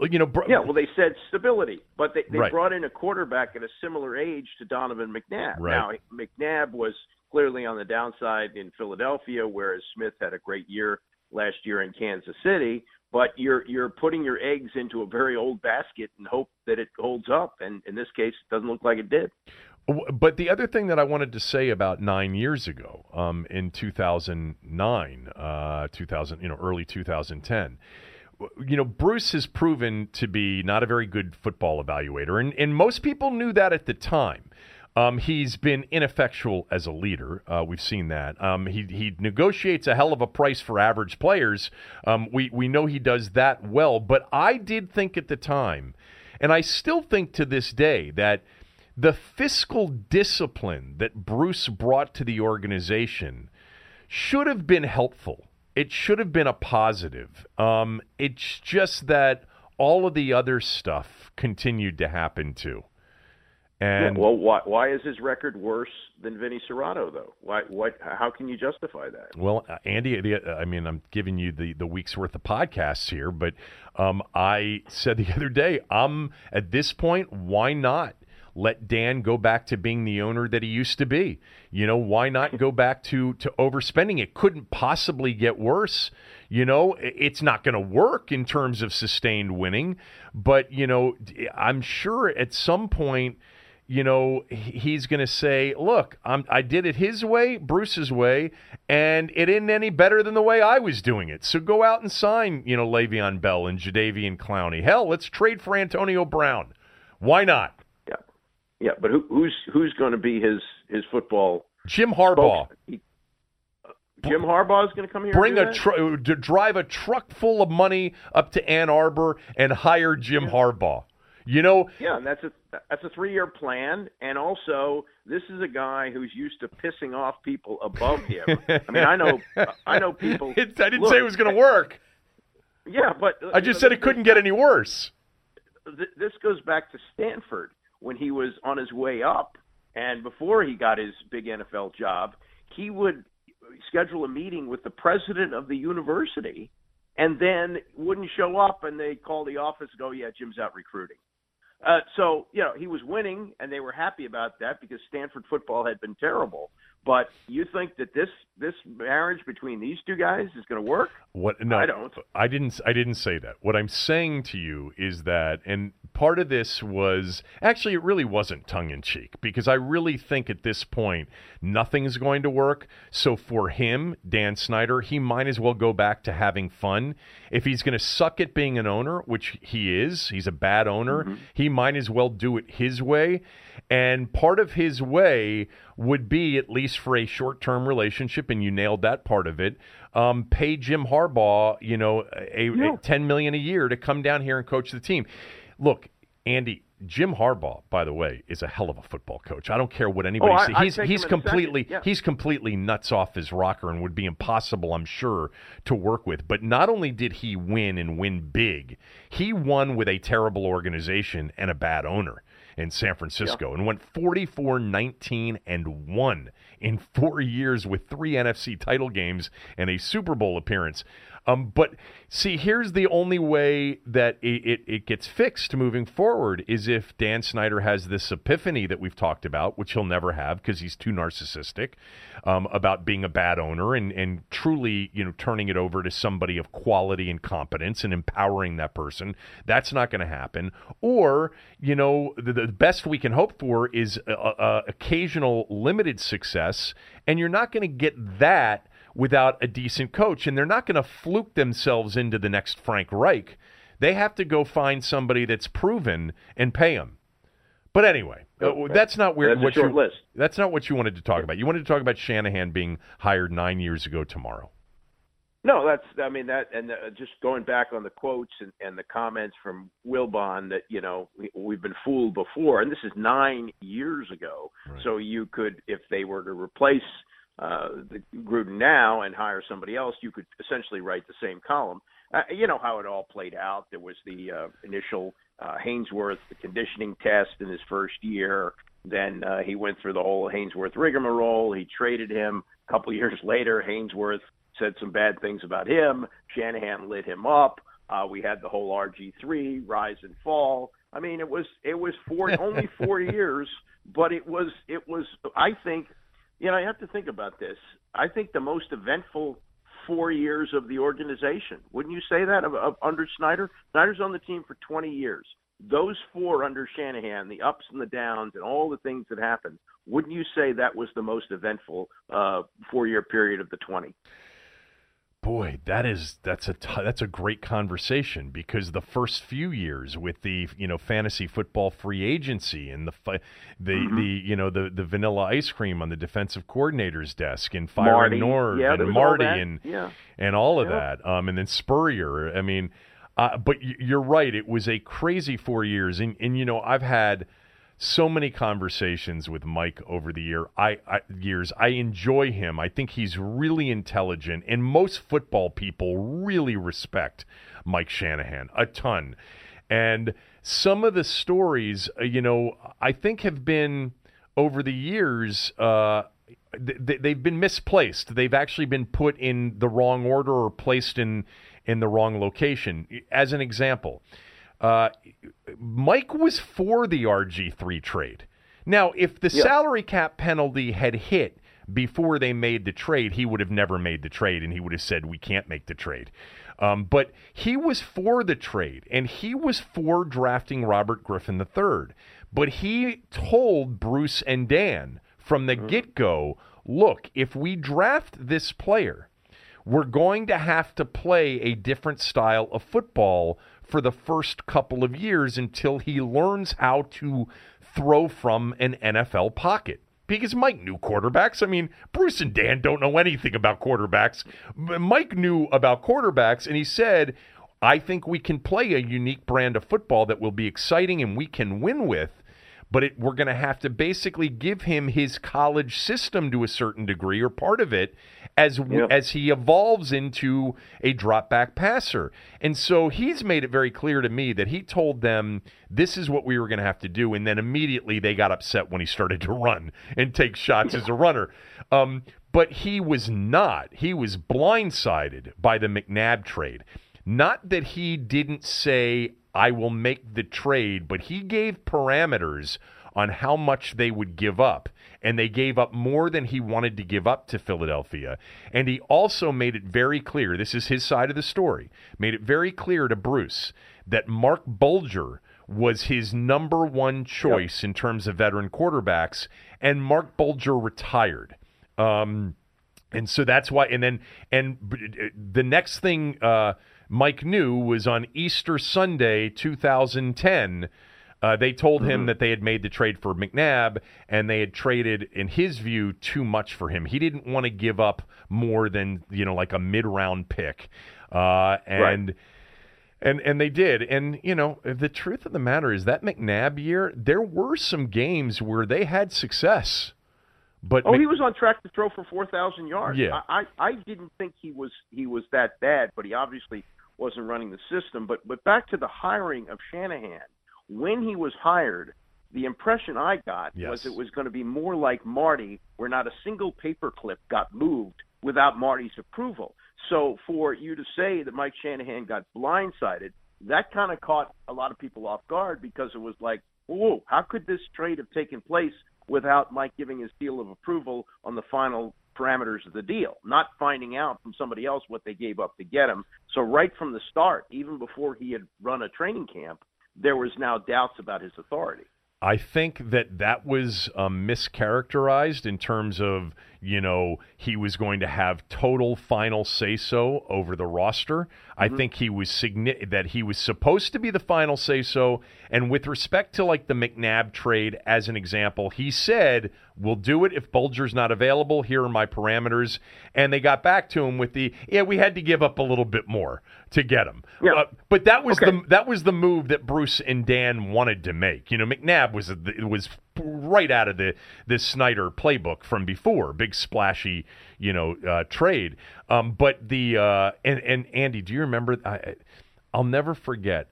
you know, yeah. Well, they said stability, but they, they right. brought in a quarterback at a similar age to Donovan McNabb. Right. Now, McNabb was clearly on the downside in Philadelphia, whereas Smith had a great year last year in Kansas City. But you're you're putting your eggs into a very old basket and hope that it holds up. And in this case, it doesn't look like it did. But the other thing that I wanted to say about nine years ago, um, in 2009, uh, 2000, you know, early 2010 you know, Bruce has proven to be not a very good football evaluator, and, and most people knew that at the time. Um, he's been ineffectual as a leader. Uh, we've seen that. Um, he he negotiates a hell of a price for average players. Um, we we know he does that well. But I did think at the time, and I still think to this day that the fiscal discipline that Bruce brought to the organization should have been helpful it should have been a positive. Um, it's just that all of the other stuff continued to happen too. And yeah, well, why, why is his record worse than Vinny Cerrato though? Why? What? How can you justify that? Well, uh, Andy, the, uh, I mean, I'm giving you the the week's worth of podcasts here, but um, I said the [laughs] other day, I'm at this point, why not? Let Dan go back to being the owner that he used to be. You know, why not go back to to overspending? It couldn't possibly get worse. You know, it's not going to work in terms of sustained winning, but you know, I'm sure at some point you know, he's going to say, "Look, I'm, I did it his way, Bruce's way, and it isn't any better than the way I was doing it. So go out and sign, you know, Le'Veon Bell and Jadeveon Clowney. Hell, let's trade for Antonio Brown. Why not? Yeah. But who, who's who's going to be his his football? Jim Harbaugh. He, Jim Harbaugh is going to come here. Bring a tr- to drive a truck full of money up to Ann Arbor and hire Jim yeah. Harbaugh. You know, yeah, and that's a that's a three year plan, and also this is a guy who's used to pissing off people above him. I mean, I know I know people. [laughs] It, I didn't look, say it was going to work. Yeah, but I just know, said it couldn't get any worse. This goes back to Stanford when he was on his way up, and before he got his big NFL job, he would schedule a meeting with the president of the university and then wouldn't show up and they call the office and go, yeah, Jim's out recruiting. Uh, so, you know, he was winning and they were happy about that because Stanford football had been terrible. But you think that this this marriage between these two guys is going to work? What? No, I don't. I didn't. I didn't say that. What I'm saying to you is that, and part of this was actually it really wasn't tongue in cheek because I really think at this point nothing's going to work. So for him, Dan Snyder, he might as well go back to having fun. If he's going to suck at being an owner, which he is, he's a bad owner. Mm-hmm. He might as well do it his way. And part of his way would be, at least for a short term relationship, and you nailed that part of it, um, pay Jim Harbaugh, you know, a, yeah. a, 10 million a year to come down here and coach the team. Look, Andy, Jim Harbaugh, by the way, is a hell of a football coach. I don't care what anybody oh, says. He's he's completely yeah. he's completely nuts off his rocker and would be impossible, I'm sure, to work with. But not only did he win and win big, he won with a terrible organization and a bad owner in San Francisco yeah. and went 44 19 and 1 in four years with three NFC title games and a Super Bowl appearance. Um, but see, here's the only way that it, it, it, gets fixed moving forward is if Dan Snyder has this epiphany that we've talked about, which he'll never have because he's too narcissistic, um, about being a bad owner and, and truly, you know, turning it over to somebody of quality and competence and empowering that person. That's not going to happen. Or, you know, the, the, best we can hope for is a, a occasional limited success, and you're not going to get that without a decent coach. And they're not going to fluke themselves into the next Frank Reich. They have to go find somebody that's proven and pay them. But anyway. Uh, that's not where That's what you, list. That's not what you wanted to talk about. You wanted to talk about Shanahan being hired nine years ago tomorrow. No, that's I mean that, and uh, just going back on the quotes and, and the comments from Wilbon that you know we, have been fooled before, and this is nine years ago. Right. So you could, if they were to replace uh, the Gruden now and hire somebody else, you could essentially write the same column. Uh, you know how it all played out. There was the uh, initial uh, Haynesworth the conditioning test in his first year. Then uh, he went through the whole Haynesworth rigmarole. He traded him. A couple [laughs] years later, Haynesworth said some bad things about him. Shanahan lit him up. Uh, we had the whole RG3 rise and fall. I mean, it was it was four only four [laughs] years, but it was it was I think you know, I have to think about this. I think the most eventful four years of the organization. Wouldn't you say that of, of, under Snyder? Snyder's on the team for 20 years. Those four under Shanahan, the ups and the downs, and all the things that happened. Wouldn't you say that was the most eventful uh, four-year period of the 20? Boy, that is that's a t- that's a great conversation because the first few years with the you know fantasy football free agency and the fi- the mm-hmm. the you know the the vanilla ice cream on the defensive coordinator's desk and Fire Marty. Norv yeah, and Marty and yeah. and all of yeah. that um and then Spurrier I mean uh, but you're right it was a crazy 4 years and and you know I've had so many conversations with Mike over the year. I, I, years. I enjoy him. I think he's really intelligent, and most football people really respect Mike Shanahan a ton. And some of the stories, uh, you know, I think have been over the years. Uh, they've been misplaced. They've actually been put in the wrong order or placed in in the wrong location. As an example, uh, Mike was for the RG3 trade. Now, if the yep. salary cap penalty had hit before they made the trade, he would have never made the trade and he would have said, We can't make the trade. Um, but he was for the trade and he was for drafting Robert Griffin III. But he told Bruce and Dan from the get go look, if we draft this player, we're going to have to play a different style of football for the first couple of years until he learns how to throw from an NFL pocket. Because Mike knew quarterbacks. I mean, Bruce and Dan don't know anything about quarterbacks. Mike knew about quarterbacks, and he said, I think we can play a unique brand of football that will be exciting and we can win with but it, we're going to have to basically give him his college system to a certain degree or part of it as Yeah. as he evolves into a drop back passer. And so he's made it very clear to me that he told them this is what we were going to have to do and then immediately they got upset when he started to run and take shots as a runner. Um, but he was not. He was blindsided by the McNabb trade. Not that he didn't say, I will make the trade, but he gave parameters on how much they would give up. And they gave up more than he wanted to give up to Philadelphia. And he also made it very clear this is his side of the story made it very clear to Bruce that Marc Bulger was his number one choice in terms of veteran quarterbacks. And Marc Bulger retired. Um, and so that's why and then and the next thing uh, mike knew was on easter sunday 2010 uh, they told him that they had made the trade for mcnabb and they had traded in his view too much for him he didn't want to give up more than you know like a mid-round pick uh, and and and they did. And you know, the truth of the matter is that McNabb year, there were some games where they had success. But Oh, Mc- he was on track to throw for four thousand yards. Yeah. I, I I didn't think he was he was that bad, but he obviously wasn't running the system. But but back to the hiring of Shanahan, when he was hired, the impression I got Yes. was it was going to be more like Marty, where not a single paperclip got moved without Marty's approval. So for you to say that Mike Shanahan got blindsided, that kind of caught a lot of people off guard because it was like, whoa, how could this trade have taken place without Mike giving his seal of approval on the final parameters of the deal, not finding out from somebody else what they gave up to get him. So right from the start, even before he had run a training camp, there was now doubts about his authority. I think that that was um, mischaracterized in terms of you know he was going to have total final say so over the roster. I think he was signi- that he was supposed to be the final say so. And with respect to like the McNabb trade, as an example, he said, "We'll do it if Bulger's not available. Here are my parameters." And they got back to him with the, "Yeah, we had to give up a little bit more to get him." Yeah. Uh, but that was Okay. the that was the move that Bruce and Dan wanted to make. You know, McNabb was was right out of the the Snyder playbook from before, big splashy, you know, uh, trade. Um, but the uh, and and Andy, do you remember? I, I'll never forget.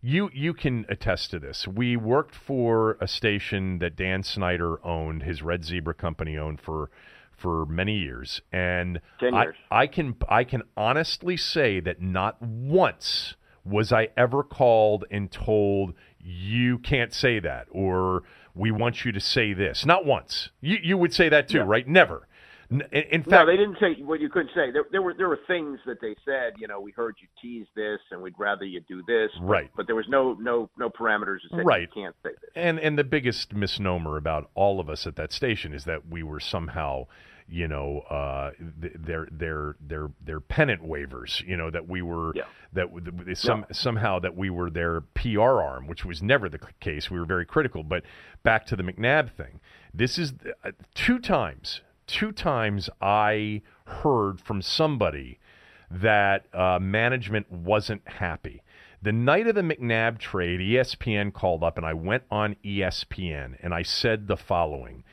You you can attest to this. We worked for a station that Dan Snyder owned, his Red Zebra company owned for for many years, and 10 I- I can I can honestly say that not once was I ever called and told you can't say that or we want you to say this. Not once. You you would say that too, right? Never. In, in No, fact, they didn't say what you couldn't say. There, there were there were things that they said. You know, we heard you tease this, and we'd rather you do this. but- Right. But there was no no no parameters that said Right. you can't say this. And and the biggest misnomer about all of us at that station is that we were somehow, you know, uh, th- their their their their pennant wavers. You know that we were Yeah. that some somehow that we were their PR arm, which was never the c- case. We were very critical. But back to the McNabb thing. This is uh, two times. Two times I heard from somebody that uh, management wasn't happy. The night of the McNabb trade, ESPN called up and I went on ESPN and I said the following.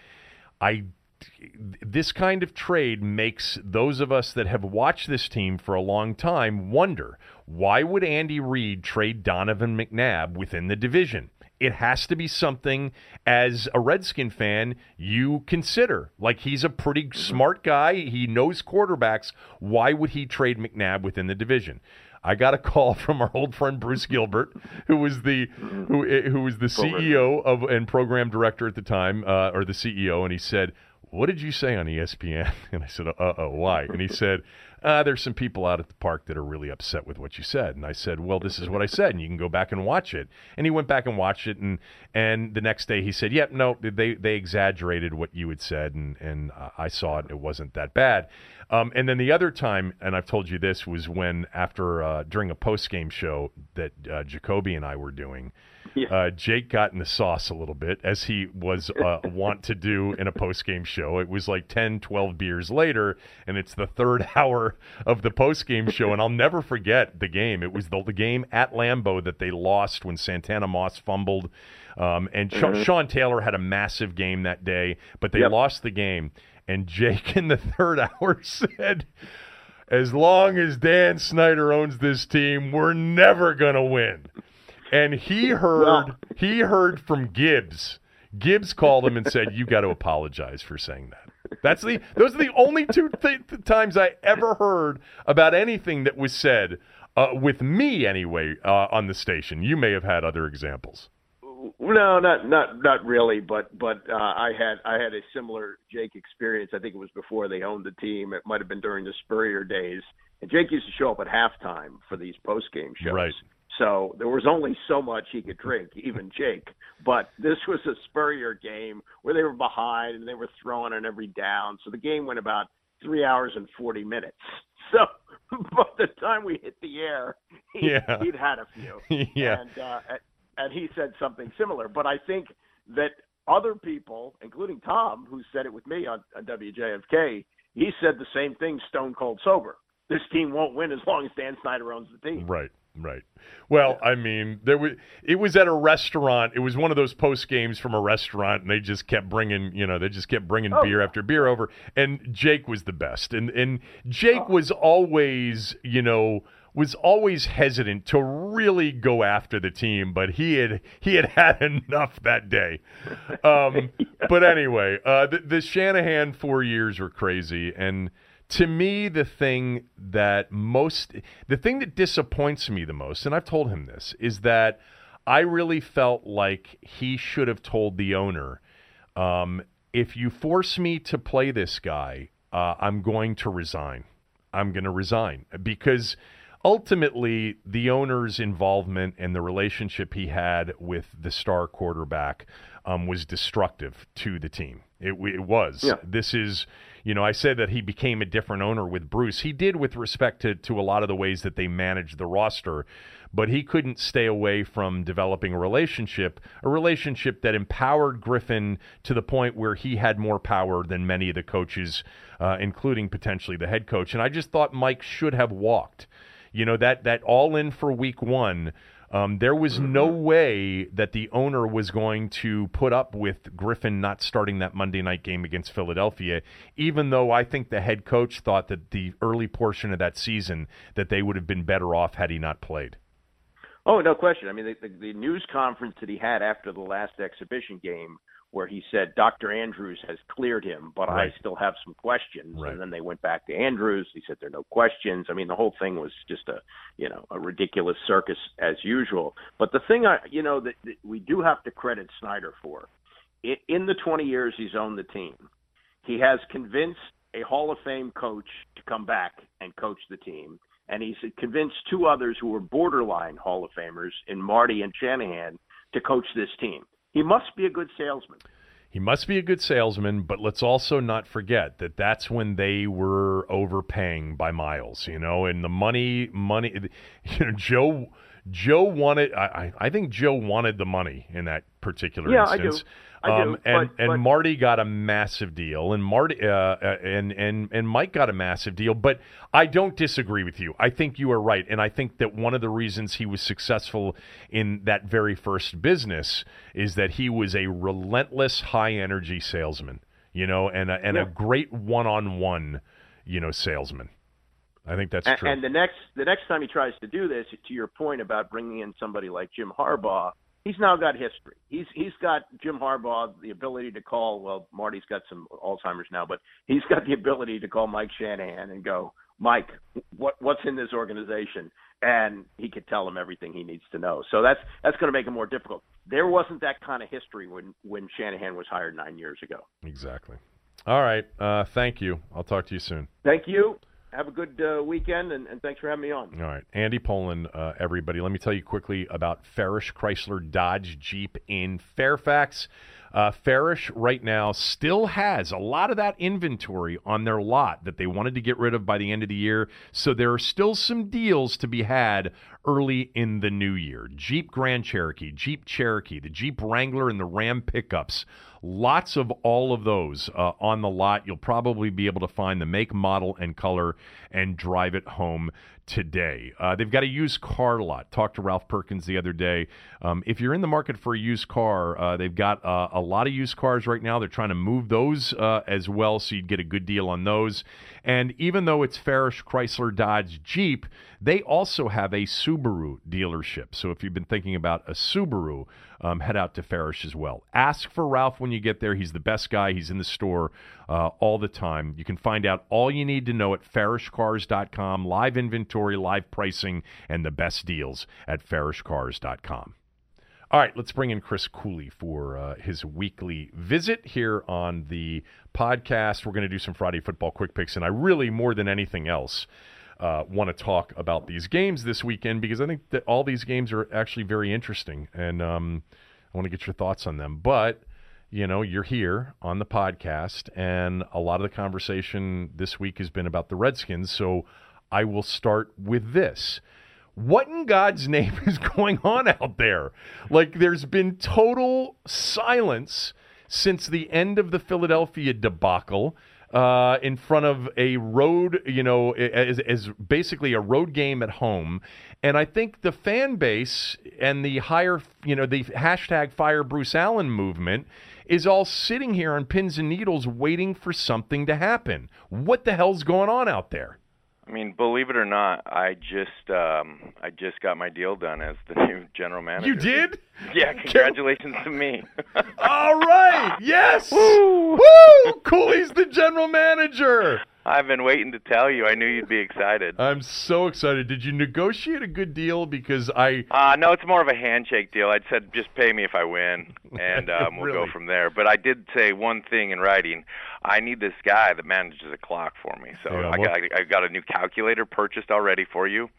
I this kind of trade makes those of us that have watched this team for a long time wonder why would Andy Reid trade Donovan McNabb within the division? It has to be something as a Redskin fan you consider. Like he's a pretty smart guy, he knows quarterbacks. Why would he trade McNabb within the division? I got a call from our old friend Bruce Gilbert, who was the who who was the CEO of and program director at the time, uh, or the CEO, and he said, "What did you say on ESPN?" [laughs] And I said, "Uh oh, why?" And he said, uh, there's some people out at the park that are really upset with what you said. And I said, well, this is what I said, and you can go back and watch it. And he went back and watched it, and and the next day he said, yep, no, they they exaggerated what you had said, and and I saw it. It wasn't that bad. Um, and then the other time, and I've told you this, was when after uh, during a post game show that uh, Jacoby and I were doing. Yeah. Uh, Jake got in the sauce a little bit, as he was uh, [laughs] wont to do in a post game show. It was like 10, 12 beers later, and it's the third [laughs] hour of the post game show. And I'll never forget the game. It was the, the game at Lambeau that they lost when Santana Moss fumbled. Um, and mm-hmm. Sean Taylor had a massive game that day, but they yep. lost the game. And Jake in the third [laughs] hour said, as long as Dan Snyder owns this team, we're never going to win. And he [laughs] heard well, he heard from Gibbs. Gibbs called him and said, "You got to apologize for saying that." That's the those are the only two th- times I ever heard about anything that was said uh, with me anyway uh, on the station. You may have had other examples. No, not not not really, but but uh, I had I had a similar Jake experience. I think it was before they owned the team. It might have been during the Spurrier days. And Jake used to show up at halftime for these post game shows. Right. So there was only so much he could drink, even Jake. But this was a Spurrier game where they were behind and they were throwing on every down. So the game went about three hours and forty minutes. [laughs] So by the time we hit the air, he, yeah. he'd had a few. [laughs] yeah. And uh, and he said something similar. But I think that other people, including Tom, who said it with me on, on WJFK, he said the same thing, stone cold sober. This team won't win as long as Dan Snyder owns the team. Right. Right. Well, I mean, there was it was at a restaurant. It was one of those post games from a restaurant, and they just kept bringing, you know, they just kept bringing oh. beer after beer over. And Jake was the best, and and Jake oh. was always, you know, was always hesitant to really go after the team, but he had he had [laughs] had enough that day. Um, [laughs] but anyway, uh, the, the Shanahan four years were crazy, and to me, the thing that most, the thing that disappoints me the most, and I've told him this, is that I really felt like he should have told the owner, um, if you force me to play this guy, uh, I'm going to resign. I'm going to resign because ultimately the owner's involvement and the relationship he had with the star quarterback um, was destructive to the team. It, it was. Yeah. This is you know, I said that he became a different owner with Bruce. He did with respect to, to a lot of the ways that they managed the roster, but he couldn't stay away from developing a relationship, a relationship that empowered Griffin to the point where he had more power than many of the coaches, uh, including potentially the head coach. And I just thought Mike should have walked. You know, that, that all in for week one um, there was no mm-hmm. way that the owner was going to put up with Griffin not starting that Monday night game against Philadelphia, even though I think the head coach thought that the early portion of that season that they would have been better off had he not played. Oh, no question. I mean, the, the, the news conference that he had after the last exhibition game where he said Dr. Andrews has cleared him, but right. I still have some questions. Right. And then they went back to Andrews. He said there are no questions. I mean, the whole thing was just a you know a ridiculous circus as usual. But the thing I you know that, that we do have to credit Snyder for, in, in the 20 years he's owned the team, he has convinced a Hall of Fame coach to come back and coach the team. And he's convinced two others who were borderline Hall of Famers in Marty and Shanahan to coach this team. He must be a good salesman. He must be a good salesman, but let's also not forget that that's when they were overpaying by miles, you know, and the money, money, [laughs] you know, Joe, Joe wanted, I, I think Joe wanted the money in that particular yeah, instance. I do. Um, and but, and but, Marty got a massive deal, and Marty uh, uh, and and and Mike got a massive deal. But I don't disagree with you. I think you are right, and I think that one of the reasons he was successful in that very first business is that he was a relentless, high energy salesman. You know, and a, and yeah. a great one on one, you know, salesman. I think that's and, true. And the next the next time he tries to do this, to your point about bringing in somebody like Jim Harbaugh he's now got history. He's he's got Jim Harbaugh the ability to call. Well, Marty's got some Alzheimer's now, but he's got the ability to call Mike Shanahan and go, Mike, what what's in this organization? And he could tell him everything he needs to know. So that's that's going to make it more difficult. There wasn't that kind of history when when Shanahan was hired nine years ago. Exactly. All right. Uh, thank you. I'll talk to you soon. Thank you. Have a good uh, weekend, and, and, thanks for having me on. All right, Andy Pollin, uh, everybody. Let me tell you quickly about Farrish Chrysler Dodge Jeep in Fairfax. Uh, Farrish right now still has a lot of that inventory on their lot that they wanted to get rid of by the end of the year. So there are still some deals to be had early in the new year. Jeep Grand Cherokee, Jeep Cherokee, the Jeep Wrangler, and the Ram pickups. Lots of all of those uh, on the lot. You'll probably be able to find the make, model, and color and drive it home today. Uh, they've got a used car lot. Talked to Ralph Perkins the other day. Um, if you're in the market for a used car, uh, they've got uh, a lot of used cars right now. They're trying to move those uh, as well, so you'd get a good deal on those. And even though it's Farrish Chrysler Dodge Jeep, they also have a Subaru dealership. So if you've been thinking about a Subaru, um, head out to Farrish as well. Ask for Ralph when you get there. He's the best guy. He's in the store uh, all the time. You can find out all you need to know at farrishcars.com. Live inventory, live pricing, and the best deals at farrishcars.com. All right, let's bring in Chris Cooley for uh, his weekly visit here on the podcast. We're going to do some Friday football quick picks, and I really, more than anything else, uh, want to talk about these games this weekend because I think that all these games are actually very interesting, and um, I want to get your thoughts on them. But you know, you're here on the podcast, and a lot of the conversation this week has been about the Redskins. So I will start with this what in God's [laughs] name is going on out there? Like, there's been total silence since the end of the Philadelphia debacle. Uh, in front of a road, you know, as, as basically a road game at home. And I think the fan base and the higher, you know, the hashtag Fire Bruce Allen movement is all sitting here on pins and needles waiting for something to happen. What the hell's going on out there? I mean, believe it or not, I just um I just got my deal done as the [laughs] new general manager. You did? Yeah, congratulations to me. All right. [laughs] Yes. Woo! Woo! Cooley's the general manager. I've been waiting to tell you. I knew you'd be excited. I'm so excited. Did you negotiate a good deal? Because I. Uh, no, it's more of a handshake deal. I said just pay me if I win, [laughs] and um, we'll really? go from there. But I did say one thing in writing. I need this guy that manages a clock for me. So Yeah, I, well- got, I got a new calculator purchased already for you.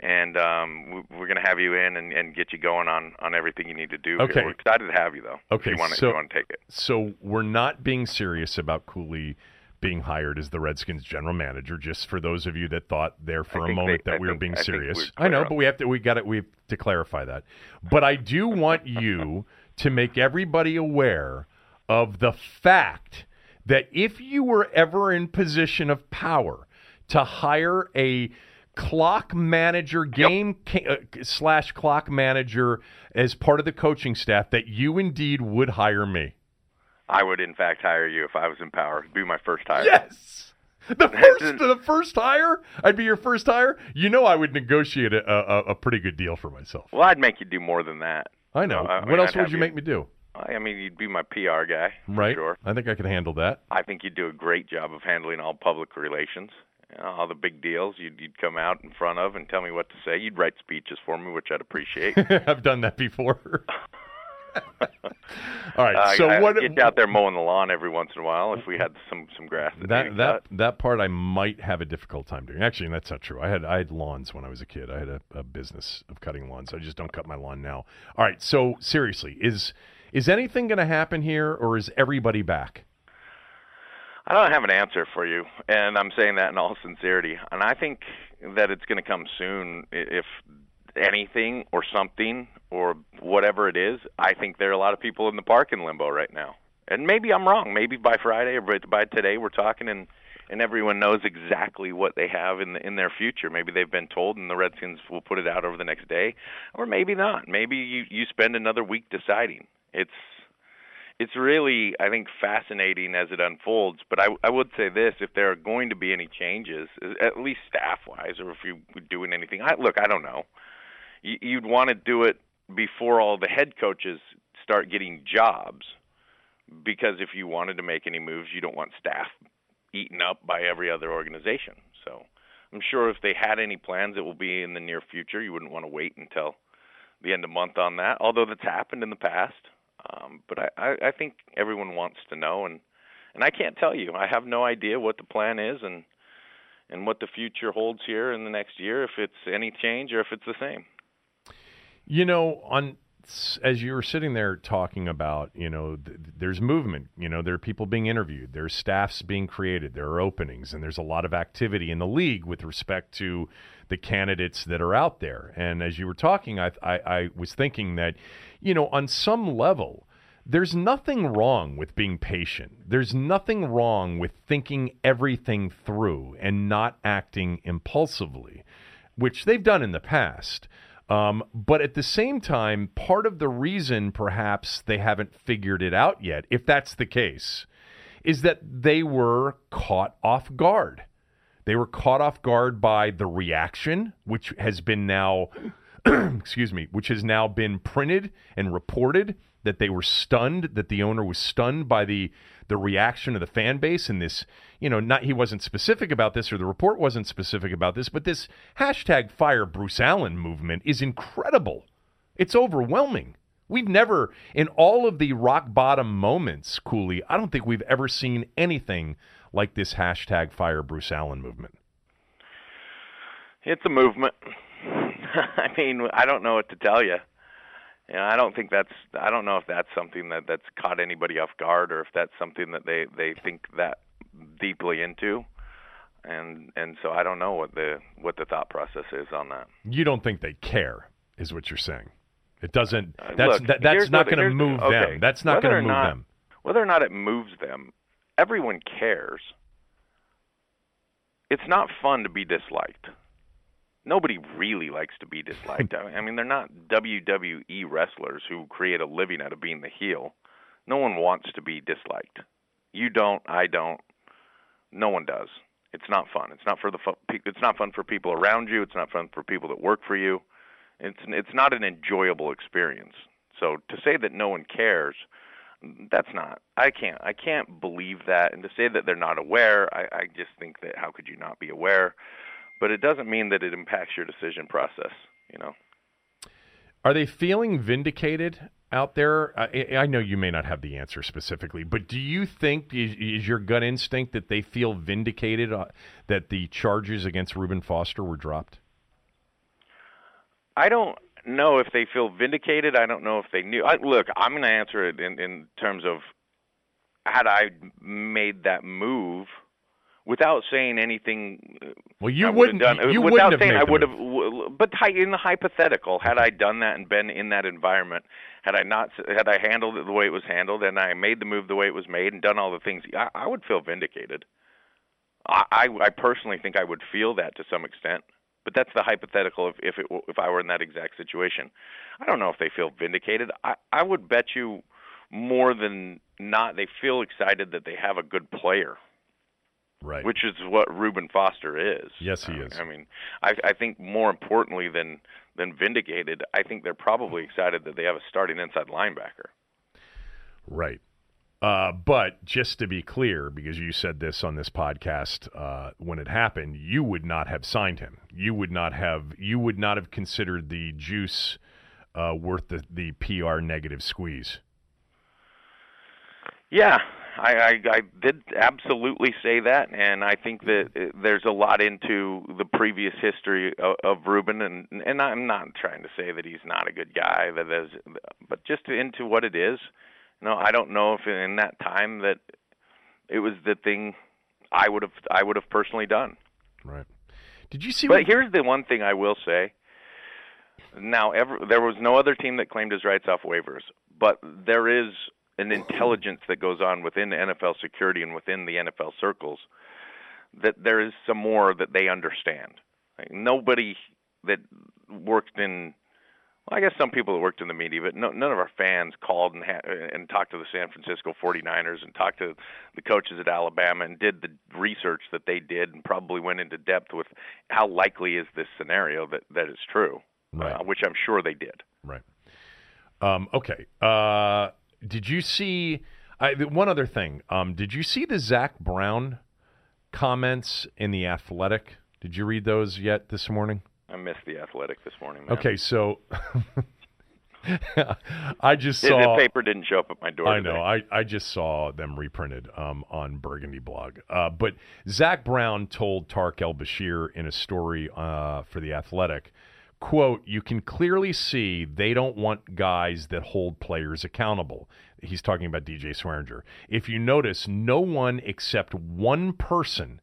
And um, we- we're going to have you in and, and get you going on, on everything you need to do. Okay. Here. We're excited to have you, though. Okay, If you want to, so- you want to take it. So we're not being serious about Cooley being hired as the Redskins general manager. Just for those of you that thought there for a moment they- that I we were being I serious. we're I know, but we have to. We got it. We have to clarify that. But I do want you to make everybody aware of the fact that if you were ever in position of power to hire a clock manager, game ca- uh, slash clock manager as part of the coaching staff, that you indeed would hire me. I would, in fact, hire you if I was in power. It'd be my first hire. Yes. The [laughs] first, the first hire, I'd be your first hire. You know, I would negotiate a, a, a pretty good deal for myself. Well, I'd make you do more than that. I know. No, I what mean, else I'd would you make me do? I mean, you'd be my PR guy, Right. Sure. I think I could handle that. I think you'd do a great job of handling all public relations, all the big deals. You'd, you'd come out in front of and tell me what to say. You'd write speeches for me, which I'd appreciate. [laughs] I've done that before. [laughs] [laughs] All right. Uh, so I'd what? Get out there mowing the lawn every once in a while if we had some some grass. That that that that part I might have a difficult time doing. Actually, that's not true. I had I had lawns when I was a kid. I had a, a business of cutting lawns. I just don't cut my lawn now. All right. So seriously, is is anything going to happen here, or is everybody back? I don't have an answer for you, and I'm saying that in all sincerity. And I think that it's going to come soon. If anything or something or whatever it is, I think there are a lot of people in the park in limbo right now. And maybe I'm wrong. Maybe by Friday or by- today we're talking and and everyone knows exactly what they have in the, in their future. Maybe they've been told, and the Redskins will put it out over the next day, or maybe not. Maybe you you spend another week deciding. It's it's really I think fascinating as it unfolds. But I I would say this: if there are going to be any changes, at least staff wise, or if you were doing anything, I look I don't know. You, you'd want to do it before all the head coaches start getting jobs, because if you wanted to make any moves, you don't want staff eaten up by every other organization. So I'm sure if they had any plans, it will be in the near future. You wouldn't want to wait until the end of month on that, although that's happened in the past. Um, but I, I, I think everyone wants to know, and and I can't tell you. I have no idea what the plan is, and and what the future holds here in the next year, if it's any change or if it's the same. You know, on as you were sitting there talking about, you know, th- there's movement. You know, there are people being interviewed. There's staffs being created. There are openings, and there's a lot of activity in the league with respect to the candidates that are out there. And as you were talking, I, I, I was thinking that, you know, on some level, there's nothing wrong with being patient. There's nothing wrong with thinking everything through and not acting impulsively, which they've done in the past. Um, but at the same time, part of the reason perhaps they haven't figured it out yet, if that's the case, is that they were caught off guard. They were caught off guard by the reaction, which has been now, [clears throat] excuse me, which has now been printed and reported that they were stunned, that the owner was stunned by the the reaction of the fan base and this, you know, not he wasn't specific about this or the report wasn't specific about this, but this hashtag fire Bruce Allen movement is incredible. It's overwhelming. We've never, in all of the rock bottom moments, Cooley, I don't think we've ever seen anything like this hashtag fire Bruce Allen movement. It's a movement. [laughs] I mean, I don't know what to tell you. Know, I don't think that's I don't know if that's something that that's caught anybody off guard or if that's something that they they think that deeply into. And and so I don't know what the what the thought process is on that. You don't think they care is what you're saying. It doesn't Uh, that's look, that, that's not going to move okay, them. That's not going to move not- them. Whether or not it moves them, everyone cares. It's not fun to be disliked. Nobody really likes to be disliked. I mean, they're not WWE wrestlers who create a living out of being the heel. No one wants to be disliked. You don't. I don't. No one does. It's not fun. It's not for the. fu- It's not fun for people around you. It's not fun for people that work for you. It's it's not an enjoyable experience. So to say that no one cares, that's not. I can't. I can't believe that. And to say that they're not aware, I, I just think that how could you not be aware? But it doesn't mean that it impacts your decision process. You know. Are they feeling vindicated out there? I, I know you may not have the answer specifically, but do you think is, is your gut instinct that they feel vindicated uh, that the charges against Reuben Foster were dropped? I don't know if they feel vindicated. I don't know if they knew. I, look, I'm going to answer it in, in terms of had I made that move without saying anything. Uh, well, you wouldn't. have done you without wouldn't saying I would have. But in the hypothetical, had I done that and been in that environment, had I not, had I handled it the way it was handled, and I made the move the way it was made, and done all the things, I, I would feel vindicated. I, I, I personally think I would feel that to some extent. But that's the hypothetical if if it if I were in that exact situation. I don't know if they feel vindicated. I I would bet you more than not they feel excited that they have a good player Right. which is what Reuben Foster is. Yes, he is. I mean, I, I think more importantly than than vindicated, I think they're probably excited that they have a starting inside linebacker. Right. Uh, but just to be clear, because you said this on this podcast uh, when it happened, you would not have signed him. You would not have. You would not have considered the juice uh, worth the, the PR negative squeeze. Yeah, I, I I did absolutely say that, and I think that uh, there's a lot into the previous history of, of Reuben, and and I'm not trying to say that he's not a good guy, that is, but just into what it is. You know, I don't know if in that time that it was the thing I would have I would have personally done. Right. Did you see? But what, here's the one thing I will say. Now, ever, there was no other team that claimed his rights off waivers, but there is an intelligence that goes on within NFL security and within the NFL circles that there is some more that they understand. Like, nobody that worked in, well, I guess some people that worked in the media, but no, none of our fans called and ha- and talked to the San Francisco 49ers and talked to the coaches at Alabama and did the research that they did and probably went into depth with how likely is this scenario that that is true, Right. uh, which I'm sure they did. Right. Um, okay. Uh, did you see? I, one other thing. Um, did you see the Zach Brown comments in the Athletic? Did you read those yet this morning? I missed the athletic this morning. Man. Okay, so [laughs] I just saw the paper didn't show up at my door. I today. know. I, I just saw them reprinted um, on Burgundy blog. Uh, but Zach Brown told Tarik El-Bashir in a story uh, for The Athletic, quote, you can clearly see they don't want guys that hold players accountable. He's talking about DJ Swearinger. If you notice, no one except one person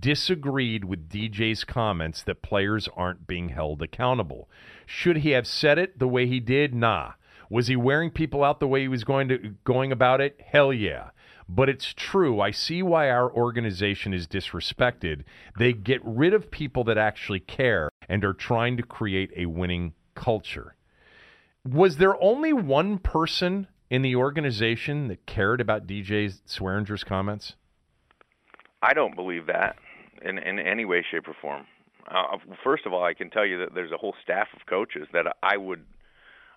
disagreed with DJ's comments that players aren't being held accountable. Should he have said it the way he did? Nah. Was he wearing people out the way he was going to going about it? Hell yeah. But it's true. I see why our organization is disrespected. They get rid of people that actually care and are trying to create a winning culture. Was there only one person in the organization that cared about DJ Swearinger's comments? I don't believe that in in any way, shape, or form. Uh, first of all, I can tell you that there's a whole staff of coaches that I would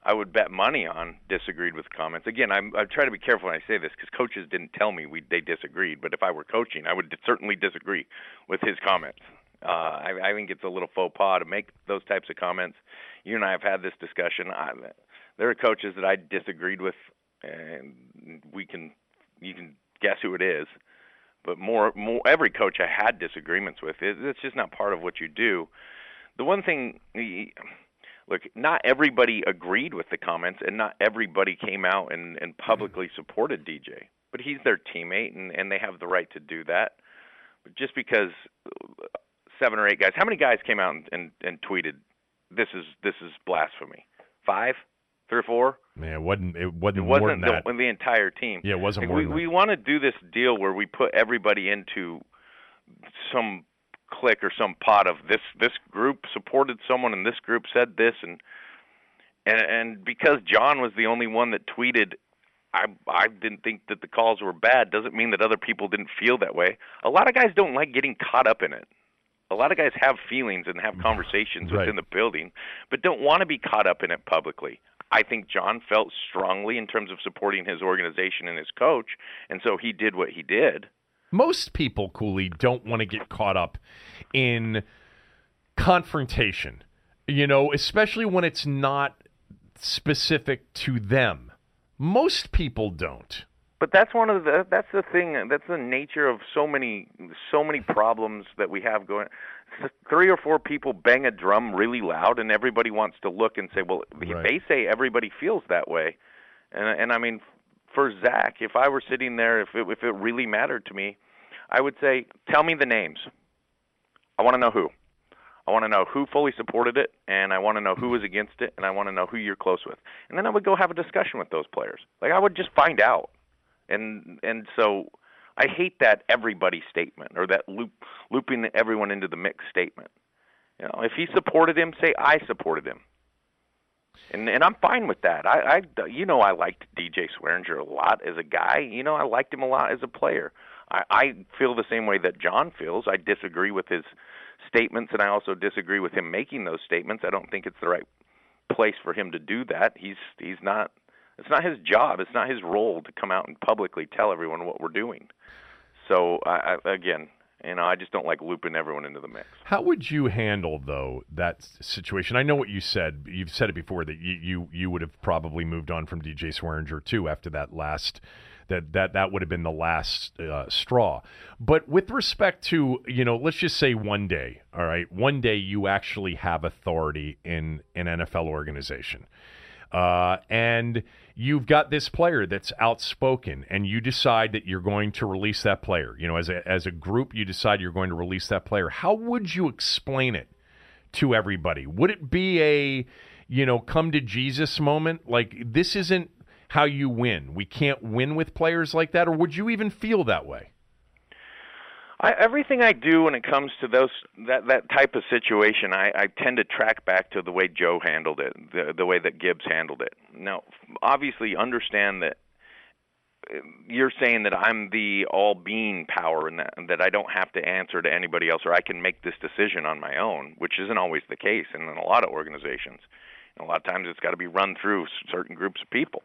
I would bet money on disagreed with comments. Again, I'm I try to be careful when I say this because coaches didn't tell me we they disagreed. But if I were coaching, I would certainly disagree with his comments. Uh, I, I think it's a little faux pas to make those types of comments. You and I have had this discussion. I, there are coaches that I disagreed with, and we can you can guess who it is but more, more every coach I had disagreements with. It, it's just not part of what you do. The one thing, look, not everybody agreed with the comments, and not everybody came out and, and publicly supported DJ. But he's their teammate, and, and they have the right to do that. But just because seven or eight guys, how many guys came out and, and, and tweeted, "This is this is blasphemy"? Five, three or four. Man, it wasn't it wasn't, It wasn't than that. the, the entire team. Yeah, it wasn't Like, more we we want to do this deal where we put everybody into some clique or some pot of this this group supported someone and this group said this and and and because John was the only one that tweeted I I didn't think that the calls were bad doesn't mean that other people didn't feel that way. A lot of guys don't like getting caught up in it. A lot of guys have feelings and have mm-hmm. conversations Right. within the building, but don't want to be caught up in it publicly. I think John felt strongly in terms of supporting his organization and his coach, and so he did what he did. Most people, Cooley, don't want to get caught up in confrontation. You know, especially when it's not specific to them. Most people don't. But that's one of the that's the thing that's the nature of so many so many problems that we have going. Three or four people bang a drum really loud, and everybody wants to look and say, "Well, Right. they say everybody feels that way," and and I mean, for Zach, if I were sitting there, if it, if it really mattered to me, I would say, "Tell me the names. I want to know who. I want to know who fully supported it, and I want to know who was against it, and I want to know who you're close with." And then I would go have a discussion with those players. Like I would just find out and and so I hate that everybody statement or that loop looping everyone into the mix statement. You know, if he supported him, say I supported him, and and I'm fine with that. I, I you know I liked DJ Swearinger a lot as a guy. You know I liked him a lot as a player. I, I feel the same way that John feels. I disagree with his statements, and I also disagree with him making those statements. I don't think it's the right place for him to do that. He's he's not it's not his job. It's not his role to come out and publicly tell everyone what we're doing. So I, I again, you know, I just don't like looping everyone into the mix. How would you handle though that situation? I know what you said. You've said it before that you you, you would have probably moved on from DJ Swearinger too after that last that that that would have been the last uh, straw. But with respect to you know, let's just say one day, all right, one day you actually have authority in an NFL organization. Uh, and you've got this player that's outspoken, and you decide that you're going to release that player. You know, as a as a group, you decide you're going to release that player. How would you explain it to everybody? Would it be a you know come to Jesus moment? Like this isn't how you win. We can't win with players like that, or would you even feel that way? I, everything I do when it comes to those that that type of situation, I, I tend to track back to the way Joe handled it, the the way that Gibbs handled it. Now, obviously, understand that uh, you're saying that I'm the all-being power, and that that I don't have to answer to anybody else, or I can make this decision on my own, which isn't always the case in a lot of organizations. And a lot of times, it's got to be run through certain groups of people.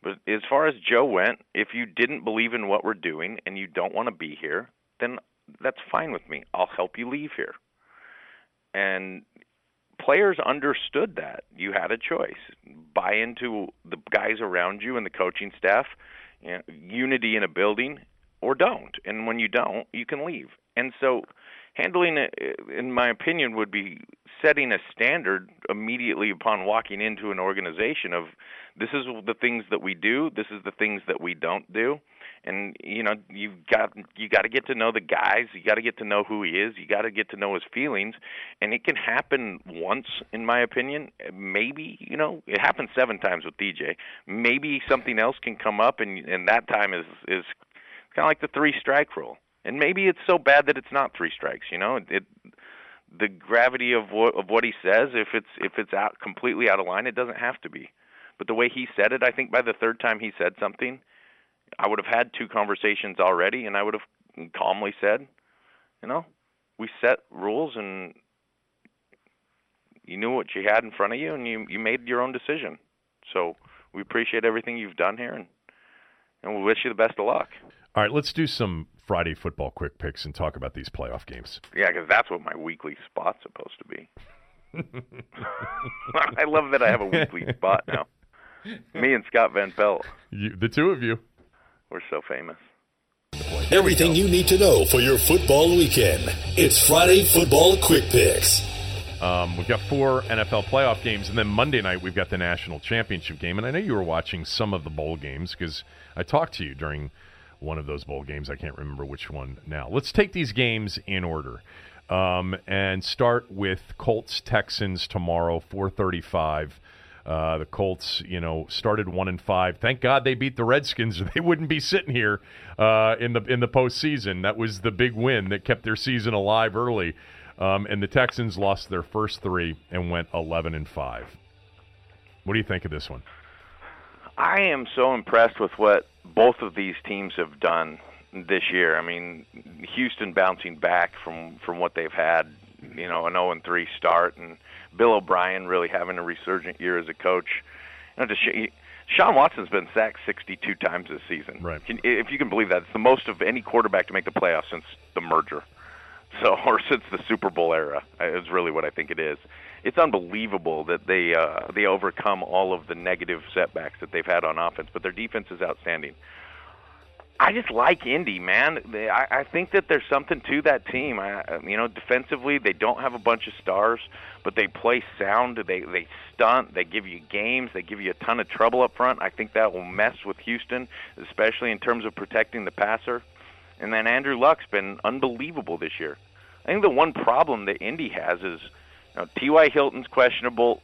But as far as Joe went, if you didn't believe in what we're doing and you don't want to be here, then that's fine with me. I'll help you leave here. And players understood that. You had a choice. buy into the guys around you and the coaching staff, you know, unity in a building, or don't. And when you don't, you can leave. And so, handling it, in my opinion, would be setting a standard immediately upon walking into an organization of this is the things that we do, this is the things that we don't do and you know you've got you got to get to know the guys you got to get to know who he is you got to get to know his feelings. And it can happen once in my opinion. Maybe you know it happens seven times with DJ maybe something else can come up and and that time is is kind of like the three strike rule. And maybe it's so bad that it's not three strikes you know? It, it the gravity of what of what he says if it's if it's out completely out of line it doesn't have to be. But the way he said it i think by the third time he said something I would have had two conversations already, and I would have calmly said, you know, we set rules, and you knew what you had in front of you, and you you made your own decision. So we appreciate everything you've done here, and and we wish you the best of luck. All right, let's do some Friday football quick picks and talk about these playoff games. Yeah, because that's what my weekly spot's supposed to be. [laughs] I love that I have a weekly spot now. [laughs] Me and Scott Van Pelt. You, the two of you. We're so famous. Everything you need to know for your football weekend. It's Friday Football Quick Picks. Um, we've got four NFL playoff games, and then Monday night we've got the national championship game. And I know you were watching some of the bowl games because I talked to you during one of those bowl games. I can't remember which one now. Let's take these games in order um, and start with Colts Texans tomorrow, four thirty-five. Uh, the Colts, you know, started one and five. Thank God they beat the Redskins, [laughs] they wouldn't be sitting here uh, in the in the postseason. That was the big win that kept their season alive early. Um, and the Texans lost their first three and went eleven and five. What do you think of this one? I am so impressed with what both of these teams have done this year. I mean, Houston bouncing back from from what they've had, you know, an 0 and 3 start and Bill O'Brien really having a resurgent year as a coach. You know, sh- Sean Watson's been sacked 62 times this season. Right. Can, if you can believe that, it's the most of any quarterback to make the playoffs since the merger. [laughs] So, or since the Super Bowl era, is really what I think it is. It's unbelievable that they uh, they overcome all of the negative setbacks that they've had on offense, but their defense is outstanding. I just like Indy, man. I, I think that there's something to that team. I, um, you know, defensively, they don't have a bunch of stars, but they play sound. They they stunt. They give you games. They give you a ton of trouble up front. I think that will mess with Houston, especially in terms of protecting the passer. And then Andrew Luck's been unbelievable this year. I think the one problem that Indy has is, you know, T.Y. Hilton's questionable,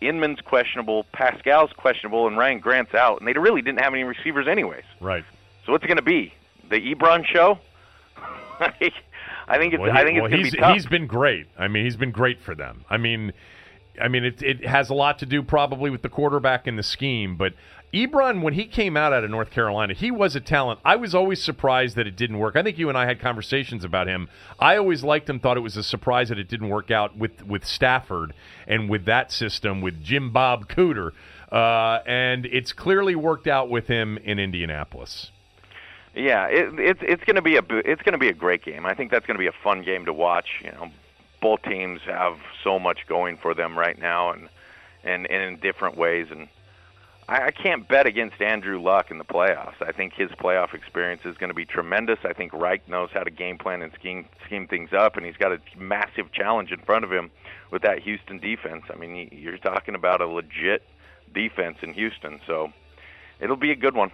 Inman's questionable, Pascal's questionable, and Ryan Grant's out, and they really didn't have any receivers anyways. Right. So what's it going to be? The Ebron show? [laughs] I think it's. Well, he, I think it's well, going to he's, be tough. He's been great. I mean, he's been great for them. I mean, I mean, it, it has a lot to do probably with the quarterback and the scheme, but Ebron, when he came out out of North Carolina, he was a talent. I was always surprised that it didn't work. I think you and I had conversations about him. I always liked him, thought it was a surprise that it didn't work out with, with Stafford and with that system with Jim Bob Cooter. Uh, and it's clearly worked out with him in Indianapolis. Yeah, it, it's it's going to be a it's going to be a great game. I think that's going to be a fun game to watch. You know, both teams have so much going for them right now, and and, and in different ways. And I, I can't bet against Andrew Luck in the playoffs. I think his playoff experience is going to be tremendous. I think Reich knows how to game plan and scheme scheme things up, and he's got a massive challenge in front of him with that Houston defense. I mean, you're talking about a legit defense in Houston, so it'll be a good one.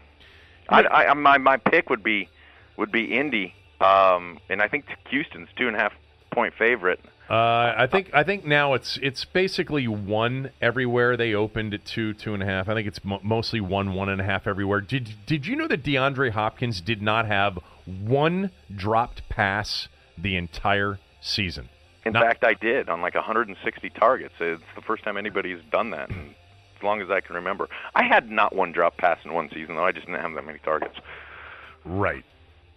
I, I, my my pick would be would be Indy, um, and I think Houston's two and a half point favorite. Uh, I think I think now it's it's basically one everywhere. They opened at two, two and a half. I think it's mo- mostly one, one and a half everywhere. Did Did you know that DeAndre Hopkins did not have one dropped pass the entire season? In Not- fact, I did on like 160 targets. It's the first time anybody's done that. And as long as I can remember, I had not one drop pass in one season though. I just didn't have that many targets. Right.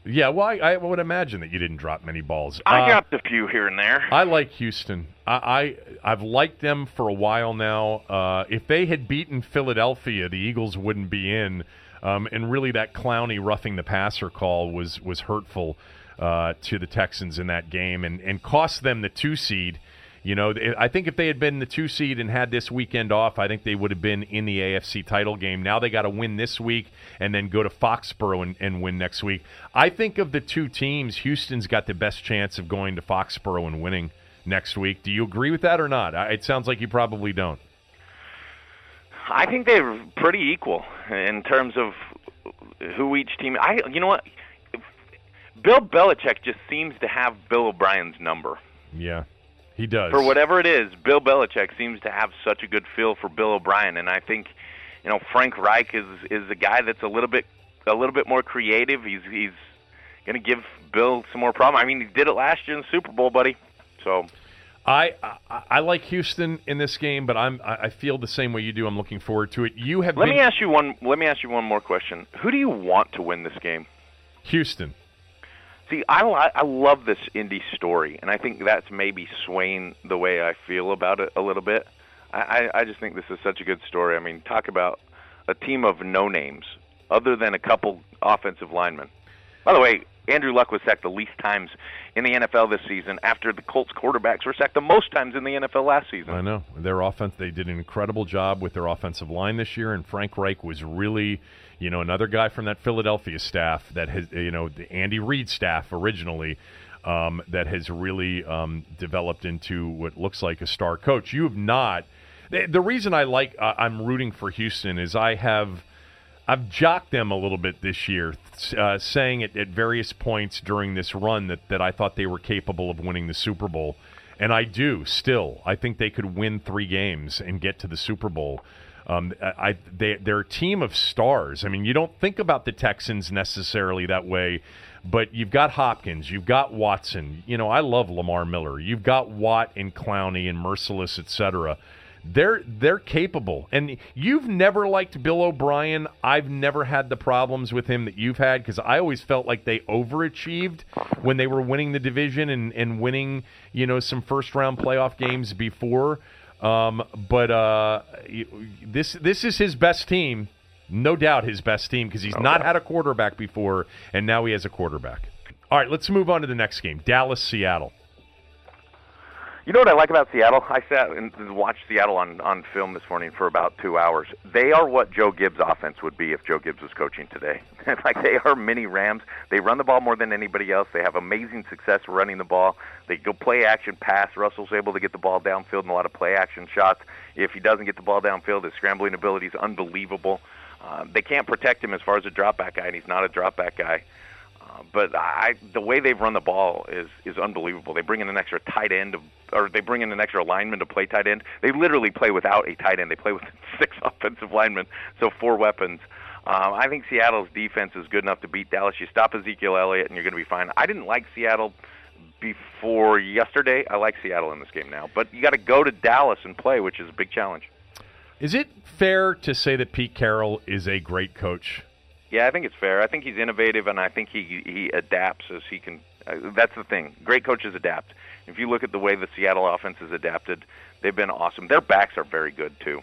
Yeah. Well, I, I would imagine that you didn't drop many balls. I Uh, got a few here and there. I like Houston. I, I I've liked them for a while now. Uh, if they had beaten Philadelphia, the Eagles wouldn't be in. Um, and really, that Clowney roughing the passer call was was hurtful uh, to the Texans in that game, and and cost them the two seed You know, I think if they had been the two seed and had this weekend off, I think they would have been in the AFC title game. Now they got to win this week and then go to Foxborough and, and, win next week. I think of the two teams, Houston's got the best chance of going to Foxborough and winning next week. Do you agree with that or not? It sounds like you probably don't. I think they're pretty equal in terms of who each team. I, you know what, Bill Belichick just seems to have Bill O'Brien's number. Yeah. He does. For whatever it is, Bill Belichick seems to have such a good feel for Bill O'Brien, and I think, you know, Frank Reich is is a guy that's a little bit a little bit more creative. He's he's going to give Bill some more problem. I mean, he did it last year in the Super Bowl, buddy. So. I, I, I like Houston in this game, but I'm I feel the same way you do. I'm looking forward to it. You have. Let been... me ask you one. Let me ask you one more question. Who do you want to win this game? Houston. See, I I love this Indy story, and I think that's maybe swaying the way I feel about it a little bit. I I just think this is such a good story. I mean, talk about a team of no names other than a couple offensive linemen. By the way, Andrew Luck was sacked the least times in the NFL this season after the Colts quarterbacks were sacked the most times in the NFL last season. I know. Their offense they did an incredible job with their offensive line this year and Frank Reich was really, you know, another guy from that Philadelphia staff that has you know, the Andy Reid staff originally um, that has really um, developed into what looks like a star coach. You have not the reason I like uh, I'm rooting for Houston is I have I've jocked them a little bit this year, uh, saying at, at various points during this run that, that I thought they were capable of winning the Super Bowl. And I do still. I think they could win three games and get to the Super Bowl. Um, I, they, they're a team of stars. I mean, you don't think about the Texans necessarily that way, but you've got Hopkins, you've got Watson. You know, I love Lamar Miller. You've got Watt and Clowney and Mercilus, etc. They're they're capable. And you've never liked Bill O'Brien. I've never had the problems with him that you've had because I always felt like they overachieved when they were winning the division and, and winning, you know, some first round playoff games before. Um, but uh, this this is his best team, no doubt his best team because he's not had a quarterback before, and now he has a quarterback. All right, let's move on to the next game: Dallas Seattle. You know what I like about Seattle? I sat and watched Seattle on on film this morning for about two hours. They are what Joe Gibbs' offense would be if Joe Gibbs was coaching today. [laughs] like they are mini Rams. They run the ball more than anybody else. They have amazing success running the ball. They go play action pass. Russell's able to get the ball downfield in a lot of play action shots. If he doesn't get the ball downfield, his scrambling ability is unbelievable. Uh, they can't protect him as far as a drop back guy, and he's not a drop back guy but I, the way they've run the ball is is unbelievable. They bring in an extra tight end, or they bring in an extra lineman to play tight end. They literally play without a tight end. They play with [laughs] six offensive linemen, so four weapons. Um, I think Seattle's defense is good enough to beat Dallas. You stop Ezekiel Elliott, and you're going to be fine. I didn't like Seattle before yesterday. I like Seattle in this game now, but you got to go to Dallas and play, which is a big challenge. Is it fair to say that Pete Carroll is a great coach? Yeah, I think it's fair. I think he's innovative, and I think he he adapts as he can. Uh, that's the thing. Great coaches adapt. If you look at the way the Seattle offense has adapted, they've been awesome. Their backs are very good too.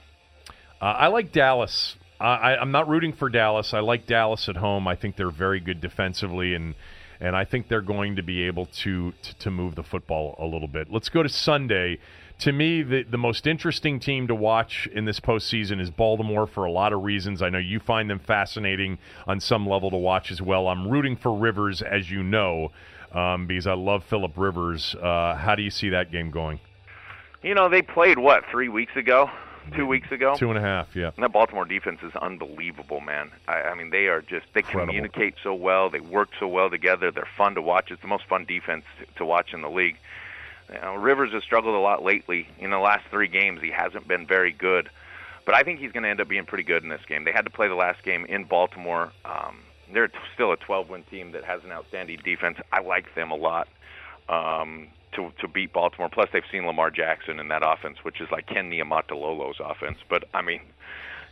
Uh, I like Dallas. Uh, I, I'm not rooting for Dallas. I like Dallas at home. I think they're very good defensively, and and I think they're going to be able to, to, to move the football a little bit. Let's go to Sunday to me, the, the most interesting team to watch in this postseason is Baltimore for a lot of reasons. I know you find them fascinating on some level to watch as well. I'm rooting for Rivers, as you know, um, because I love Philip Rivers. Uh, how do you see that game going? You know, they played, what, three weeks ago? Two weeks ago, two and a half, yeah. And that Baltimore defense is unbelievable, man. I, I mean, they are just—they communicate so well, they work so well together. They're fun to watch. It's the most fun defense to watch in the league. You know, Rivers has struggled a lot lately. In the last three games, he hasn't been very good. But I think he's going to end up being pretty good in this game. They had to play the last game in Baltimore. Um, they're still a 12-win team that has an outstanding defense. I like them a lot um, to to beat Baltimore. Plus, they've seen Lamar Jackson in that offense, which is like Ken Niumatalolo's offense. But I mean,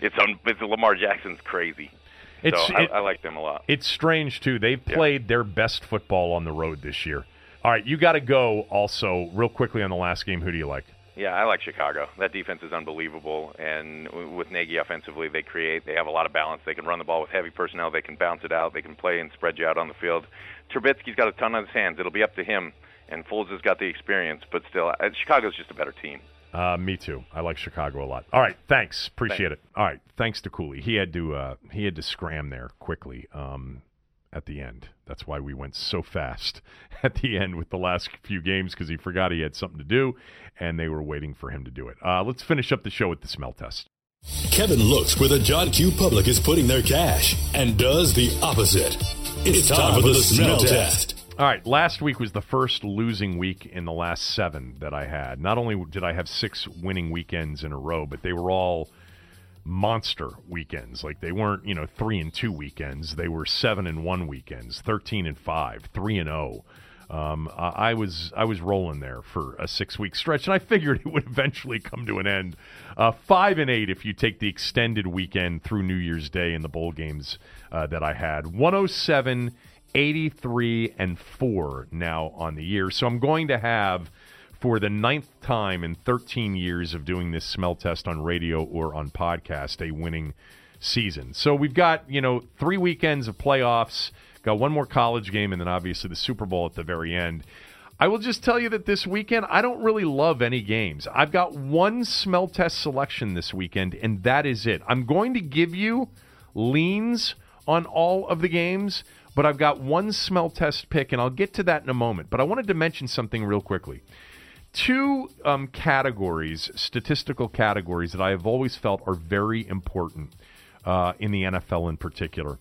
it's un- it's Lamar Jackson's crazy. It's, so I, it, I like them a lot. It's strange too. They've played yeah. their best football on the road this year. All right, you got to go also real quickly on the last game. Who do you like? Yeah, I like Chicago. That defense is unbelievable, and with Nagy offensively, they create. They have a lot of balance. They can run the ball with heavy personnel. They can bounce it out. They can play and spread you out on the field. Trubisky's got a ton on his hands. It'll be up to him and Foles has got the experience, but still, uh, Chicago's just a better team. Uh, me too. I like Chicago a lot. All right, thanks. Appreciate thanks. it. All right, thanks to Cooley. He had to uh, he had to scram there quickly um, at the end. That's why we went so fast [laughs] at the end with the last few games because he forgot he had something to do, and they were waiting for him to do it. Uh, let's finish up the show with the smell test. Kevin looks where the John Q. Public is putting their cash and does the opposite. It's, it's time, time, for the, the smell test. test. All right, last week was the first losing week in the last seven that I had. Not only did I have six winning weekends in a row, but they were all monster weekends. Like they weren't, you know, three and two weekends. They were seven and one weekends, thirteen and five, three and zero. Oh. Um, I was I was rolling there for a six week stretch, and I figured [laughs] it would eventually come to an end. Uh, five and eight if you take the extended weekend through New Year's Day and the bowl games uh, that I had. One hundred oh seven 83 and 4 now on the year. So I'm going to have, for the ninth time in 13 years of doing this smell test on radio or on podcast, a winning season. So we've got, you know, three weekends of playoffs, got one more college game, and then obviously the Super Bowl at the very end. I will just tell you that this weekend, I don't really love any games. I've got one smell test selection this weekend, and that is it. I'm going to give you leans on all of the games but I've got one smell test pick, and I'll get to that in a moment. But I wanted to mention something real quickly. Two um, categories, statistical categories, that I have always felt are very important uh, in the NFL in particular.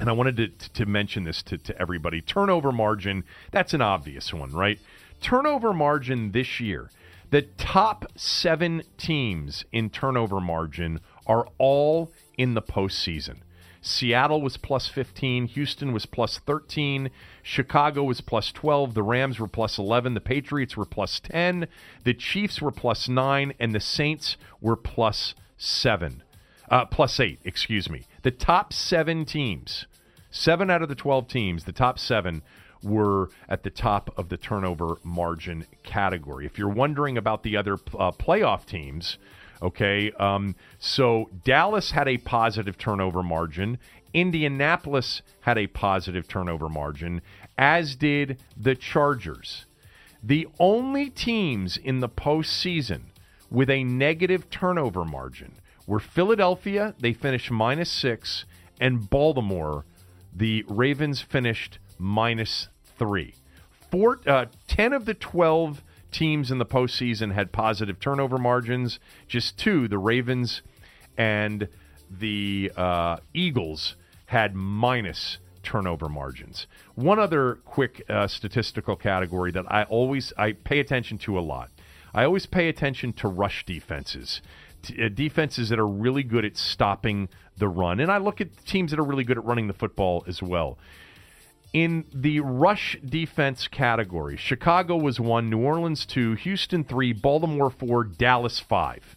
And I wanted to, to mention this to, to everybody. Turnover margin, that's an obvious one, right? Turnover margin this year, the top seven teams in turnover margin are all in the postseason. Seattle was plus 15. Houston was plus 13. Chicago was plus 12. The Rams were plus 11. The Patriots were plus 10. The Chiefs were plus 9. And the Saints were plus 7. Uh, plus 8, excuse me. The top seven teams, seven out of the 12 teams, the top seven were at the top of the turnover margin category. If you're wondering about the other uh, playoff teams, Okay. Um, so Dallas had a positive turnover margin. Indianapolis had a positive turnover margin, as did the Chargers. The only teams in the postseason with a negative turnover margin were Philadelphia, they finished minus six, and Baltimore, the Ravens finished minus three. Four, uh, 10 of the 12 teams in the postseason had positive turnover margins. Just two, the Ravens and the uh, Eagles, had minus turnover margins. One other quick uh, statistical category that I always I pay attention to a lot. I always pay attention to rush defenses, t- uh, defenses that are really good at stopping the run, and I look at teams that are really good at running the football as well. In the rush defense category, Chicago was one, New Orleans two, Houston three, Baltimore four, Dallas five.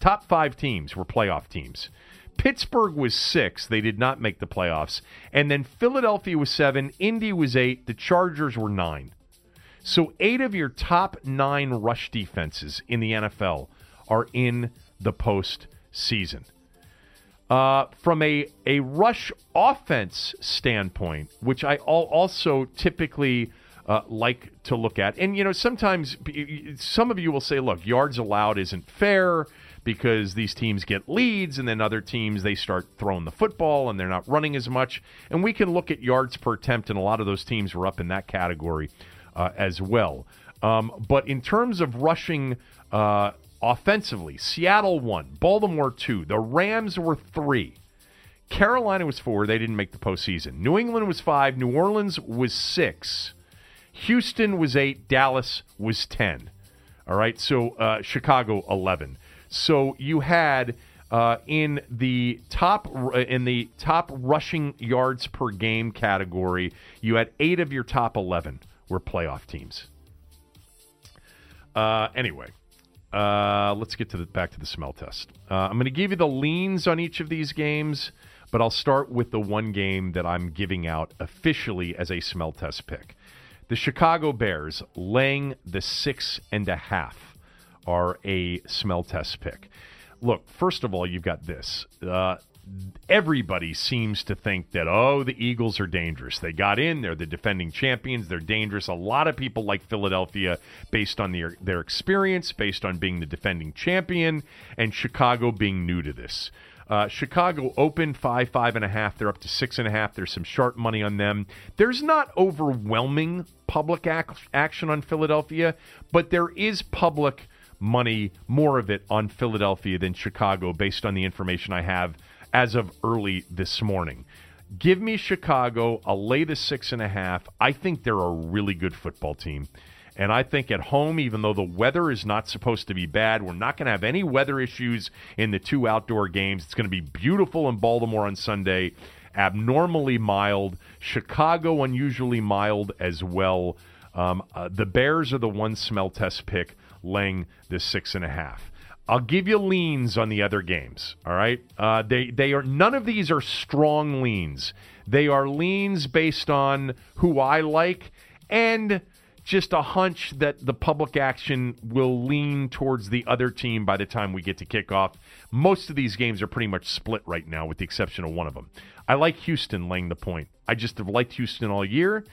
Top five teams were playoff teams. Pittsburgh was six. They did not make the playoffs. And then Philadelphia was seven. Indy was eight. The Chargers were nine. So eight of your top nine rush defenses in the NFL are in the postseason. Uh, from a, a rush offense standpoint, which I also typically uh, like to look at, and you know, sometimes some of you will say, look, yards allowed isn't fair because these teams get leads, and then other teams they start throwing the football and they're not running as much. And we can look at yards per attempt, and a lot of those teams were up in that category uh, as well. Um, but in terms of rushing uh, Offensively, Seattle won, Baltimore two, the Rams were three. Carolina was four. They didn't make the postseason. New England was five. New Orleans was six. Houston was eight. Dallas was 10. All right. So uh, Chicago 11. So you had uh, in the top in the top rushing yards per game category, you had eight of your top 11 were playoff teams. Uh, anyway, uh, let's get to the back to the smell test. Uh, I'm going to give you the leans on each of these games, but I'll start with the one game that I'm giving out officially as a smell test pick. The Chicago Bears laying the six and a half are a smell test pick. Look, first of all, you've got this. Uh, everybody seems to think that oh the Eagles are dangerous. They got in, they're the defending champions, they're dangerous. A lot of people like Philadelphia based on their their experience, based on being the defending champion, and Chicago being new to this. Uh, Chicago opened five, five and a half. They're up to six and a half. There's some sharp money on them. There's not overwhelming public ac- action on Philadelphia, but there is public money, more of it on Philadelphia than Chicago, based on the information I have as of early this morning. Give me Chicago. I'll lay the six and a half. I think they're a really good football team. And I think at home, even though the weather is not supposed to be bad, we're not going to have any weather issues in the two outdoor games. It's going to be beautiful in Baltimore on Sunday, abnormally mild. Chicago, unusually mild as well. Um, uh, the Bears are the one smell test pick, laying the six and a half. I'll give you leans on the other games. All right, uh, they they are none of these are strong leans. They are leans based on who I like and just a hunch that the public action will lean towards the other team by the time we get to kickoff. Most of these games are pretty much split right now, with the exception of one of them. I like Houston laying the point. I just have liked Houston all year.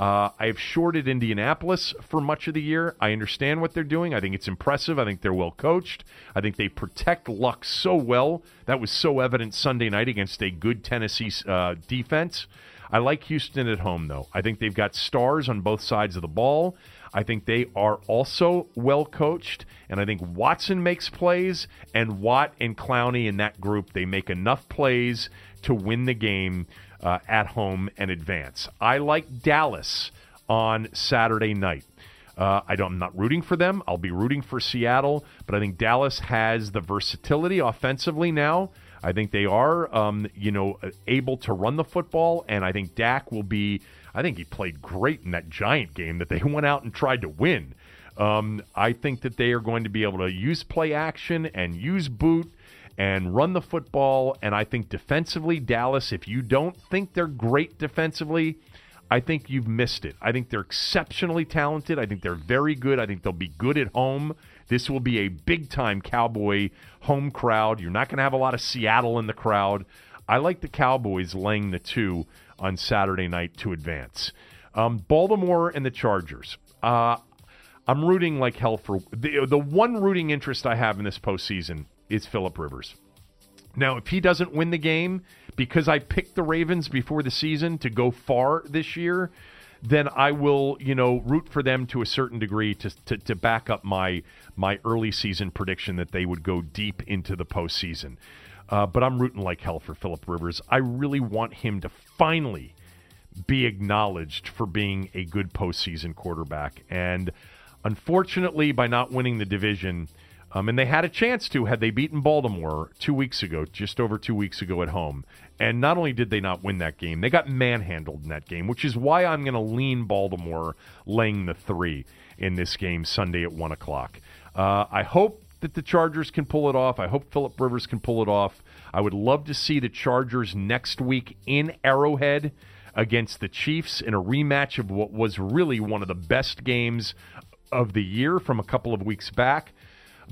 Uh, I have shorted Indianapolis for much of the year. I understand what they're doing. I think it's impressive. I think they're well coached. I think they protect Luck so well. That was so evident Sunday night against a good Tennessee uh, defense. I like Houston at home, though. I think they've got stars on both sides of the ball. I think they are also well coached, and I think Watson makes plays, and Watt and Clowney in that group, they make enough plays to win the game uh, at home and advance. I like Dallas on Saturday night. Uh, I I'm not rooting for them. I'll be rooting for Seattle, but I think Dallas has the versatility offensively now I think they are, um, you know, able to run the football, and I think Dak will be. I think he played great in that Giant game that they [laughs] went out and tried to win. Um, I think that they are going to be able to use play action and use boot and run the football. And I think defensively, Dallas, if you don't think they're great defensively, I think you've missed it. I think they're exceptionally talented. I think they're very good. I think they'll be good at home. This will be a big time Cowboy home crowd. You're not going to have a lot of Seattle in the crowd. I like the Cowboys laying the two on Saturday night to advance. Um, Baltimore and the Chargers. Uh, I'm rooting like hell for the the one rooting interest I have in this postseason is Philip Rivers. Now, if he doesn't win the game because I picked the Ravens before the season to go far this year, then I will, you know, root for them to a certain degree to, to, to back up my my early season prediction that they would go deep into the postseason. Uh, but I'm rooting like hell for Philip Rivers. I really want him to finally be acknowledged for being a good postseason quarterback. And unfortunately, by not winning the division, um, and they had a chance to had they beaten Baltimore two weeks ago, just over two weeks ago at home. And not only did they not win that game, they got manhandled in that game, which is why I'm going to lean Baltimore laying the three in this game Sunday at 1 o'clock. Uh, I hope that the Chargers can pull it off. I hope Philip Rivers can pull it off. I would love to see the Chargers next week in Arrowhead against the Chiefs in a rematch of what was really one of the best games of the year from a couple of weeks back.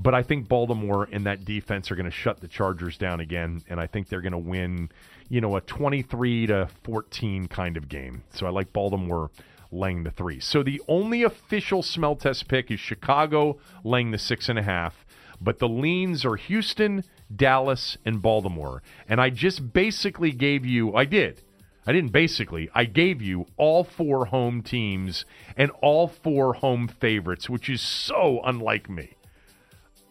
But I think Baltimore and that defense are going to shut the Chargers down again, and I think they're going to win, you know, a 23 to 14 kind of game. So I like Baltimore laying the three. So the only official smell test pick is Chicago laying the six and a half, but the leans are Houston, Dallas, and Baltimore. And I just basically gave you, I did. I didn't basically. I gave you all four home teams and all four home favorites, which is so unlike me.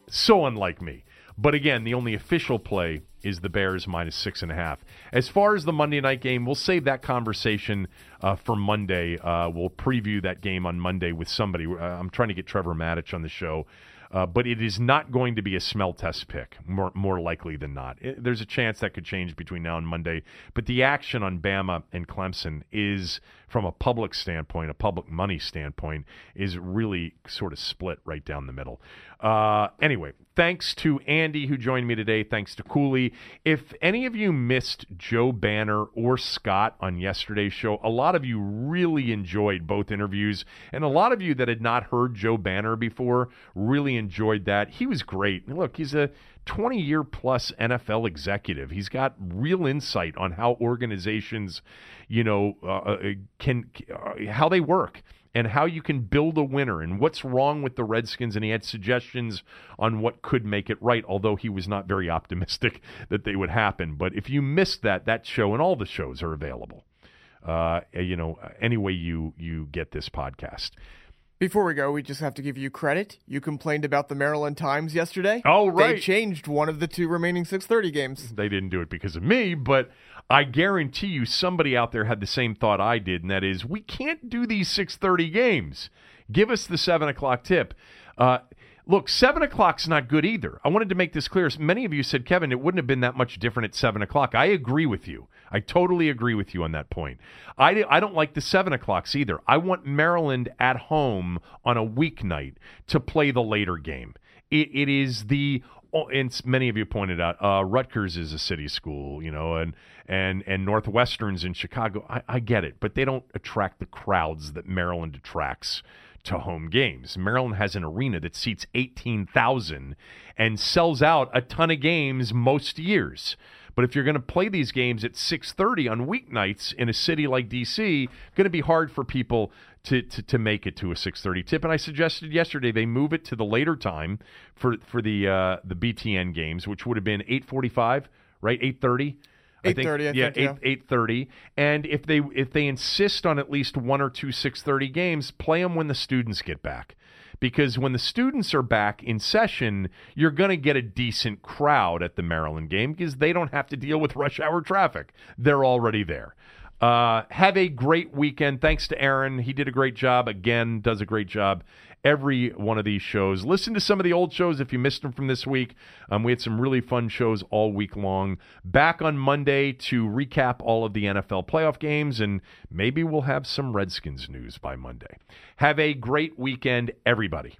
So unlike me. But again, the only official play is the Bears minus six and a half. As far as the Monday night game, we'll save that conversation uh, for Monday. Uh, we'll preview that game on Monday with somebody. Uh, I'm trying to get Trevor Matich on the show. Uh, but it is not going to be a smell test pick, more more likely than not. It, there's a chance that could change between now and Monday. But the action on Bama and Clemson is, from a public standpoint, a public money standpoint, is really sort of split right down the middle. Uh, anyway, thanks to Andy who joined me today. Thanks to Cooley. If any of you missed Joe Banner or Scott on yesterday's show, a lot of you really enjoyed both interviews, and a lot of you that had not heard Joe Banner before really enjoyed that. He was great. Look, he's a 20 year plus NFL executive. He's got real insight on how organizations, you know, uh, uh can uh, how they work and how you can build a winner and what's wrong with the Redskins. And he had suggestions on what could make it right, although he was not very optimistic [laughs] that they would happen. But if you missed that, that show and all the shows are available. Uh, you know, any way you you get this podcast. Before we go, we just have to give you credit. You complained about the Maryland Times yesterday. Oh, right. They changed one of the two remaining 6:30 games. They didn't do it because of me, but I guarantee you somebody out there had the same thought I did, and that is we can't do these 6:30 games. Give us the seven o'clock tip. Uh, look, seven o'clock's not good either. I wanted to make this clear. Many of you said, Kevin, it wouldn't have been that much different at seven o'clock. I agree with you. I totally agree with you on that point. I, I don't like the seven o'clocks either. I want Maryland at home on a weeknight to play the later game. it, it is the Oh, and many of you pointed out uh, Rutgers is a city school, you know, and and and Northwestern's in Chicago. I, I get it, but they don't attract the crowds that Maryland attracts to home games. Maryland has an arena that seats 18,000 and sells out a ton of games most years. But if you're going to play these games at 6:30 on weeknights in a city like DC, going to be hard for people to, to, to make it to a 6:30 tip. And I suggested yesterday they move it to the later time for for the uh, the BTN games, which would have been 8:45, right? 8:30. Eight thirty, yeah, eight eight thirty. And if they if they insist on at least one or two six thirty games, play them when the students get back because when the students are back in session, you're going to get a decent crowd at the Maryland game because they don't have to deal with rush hour traffic. They're already there. Uh, have a great weekend. Thanks to Aaron. He did a great job. Again, does a great job every one of these shows. Listen to some of the old shows if you missed them from this week. Um, we had some really fun shows all week long. Back on Monday to recap all of the NFL playoff games, and maybe we'll have some Redskins news by Monday. Have a great weekend, everybody.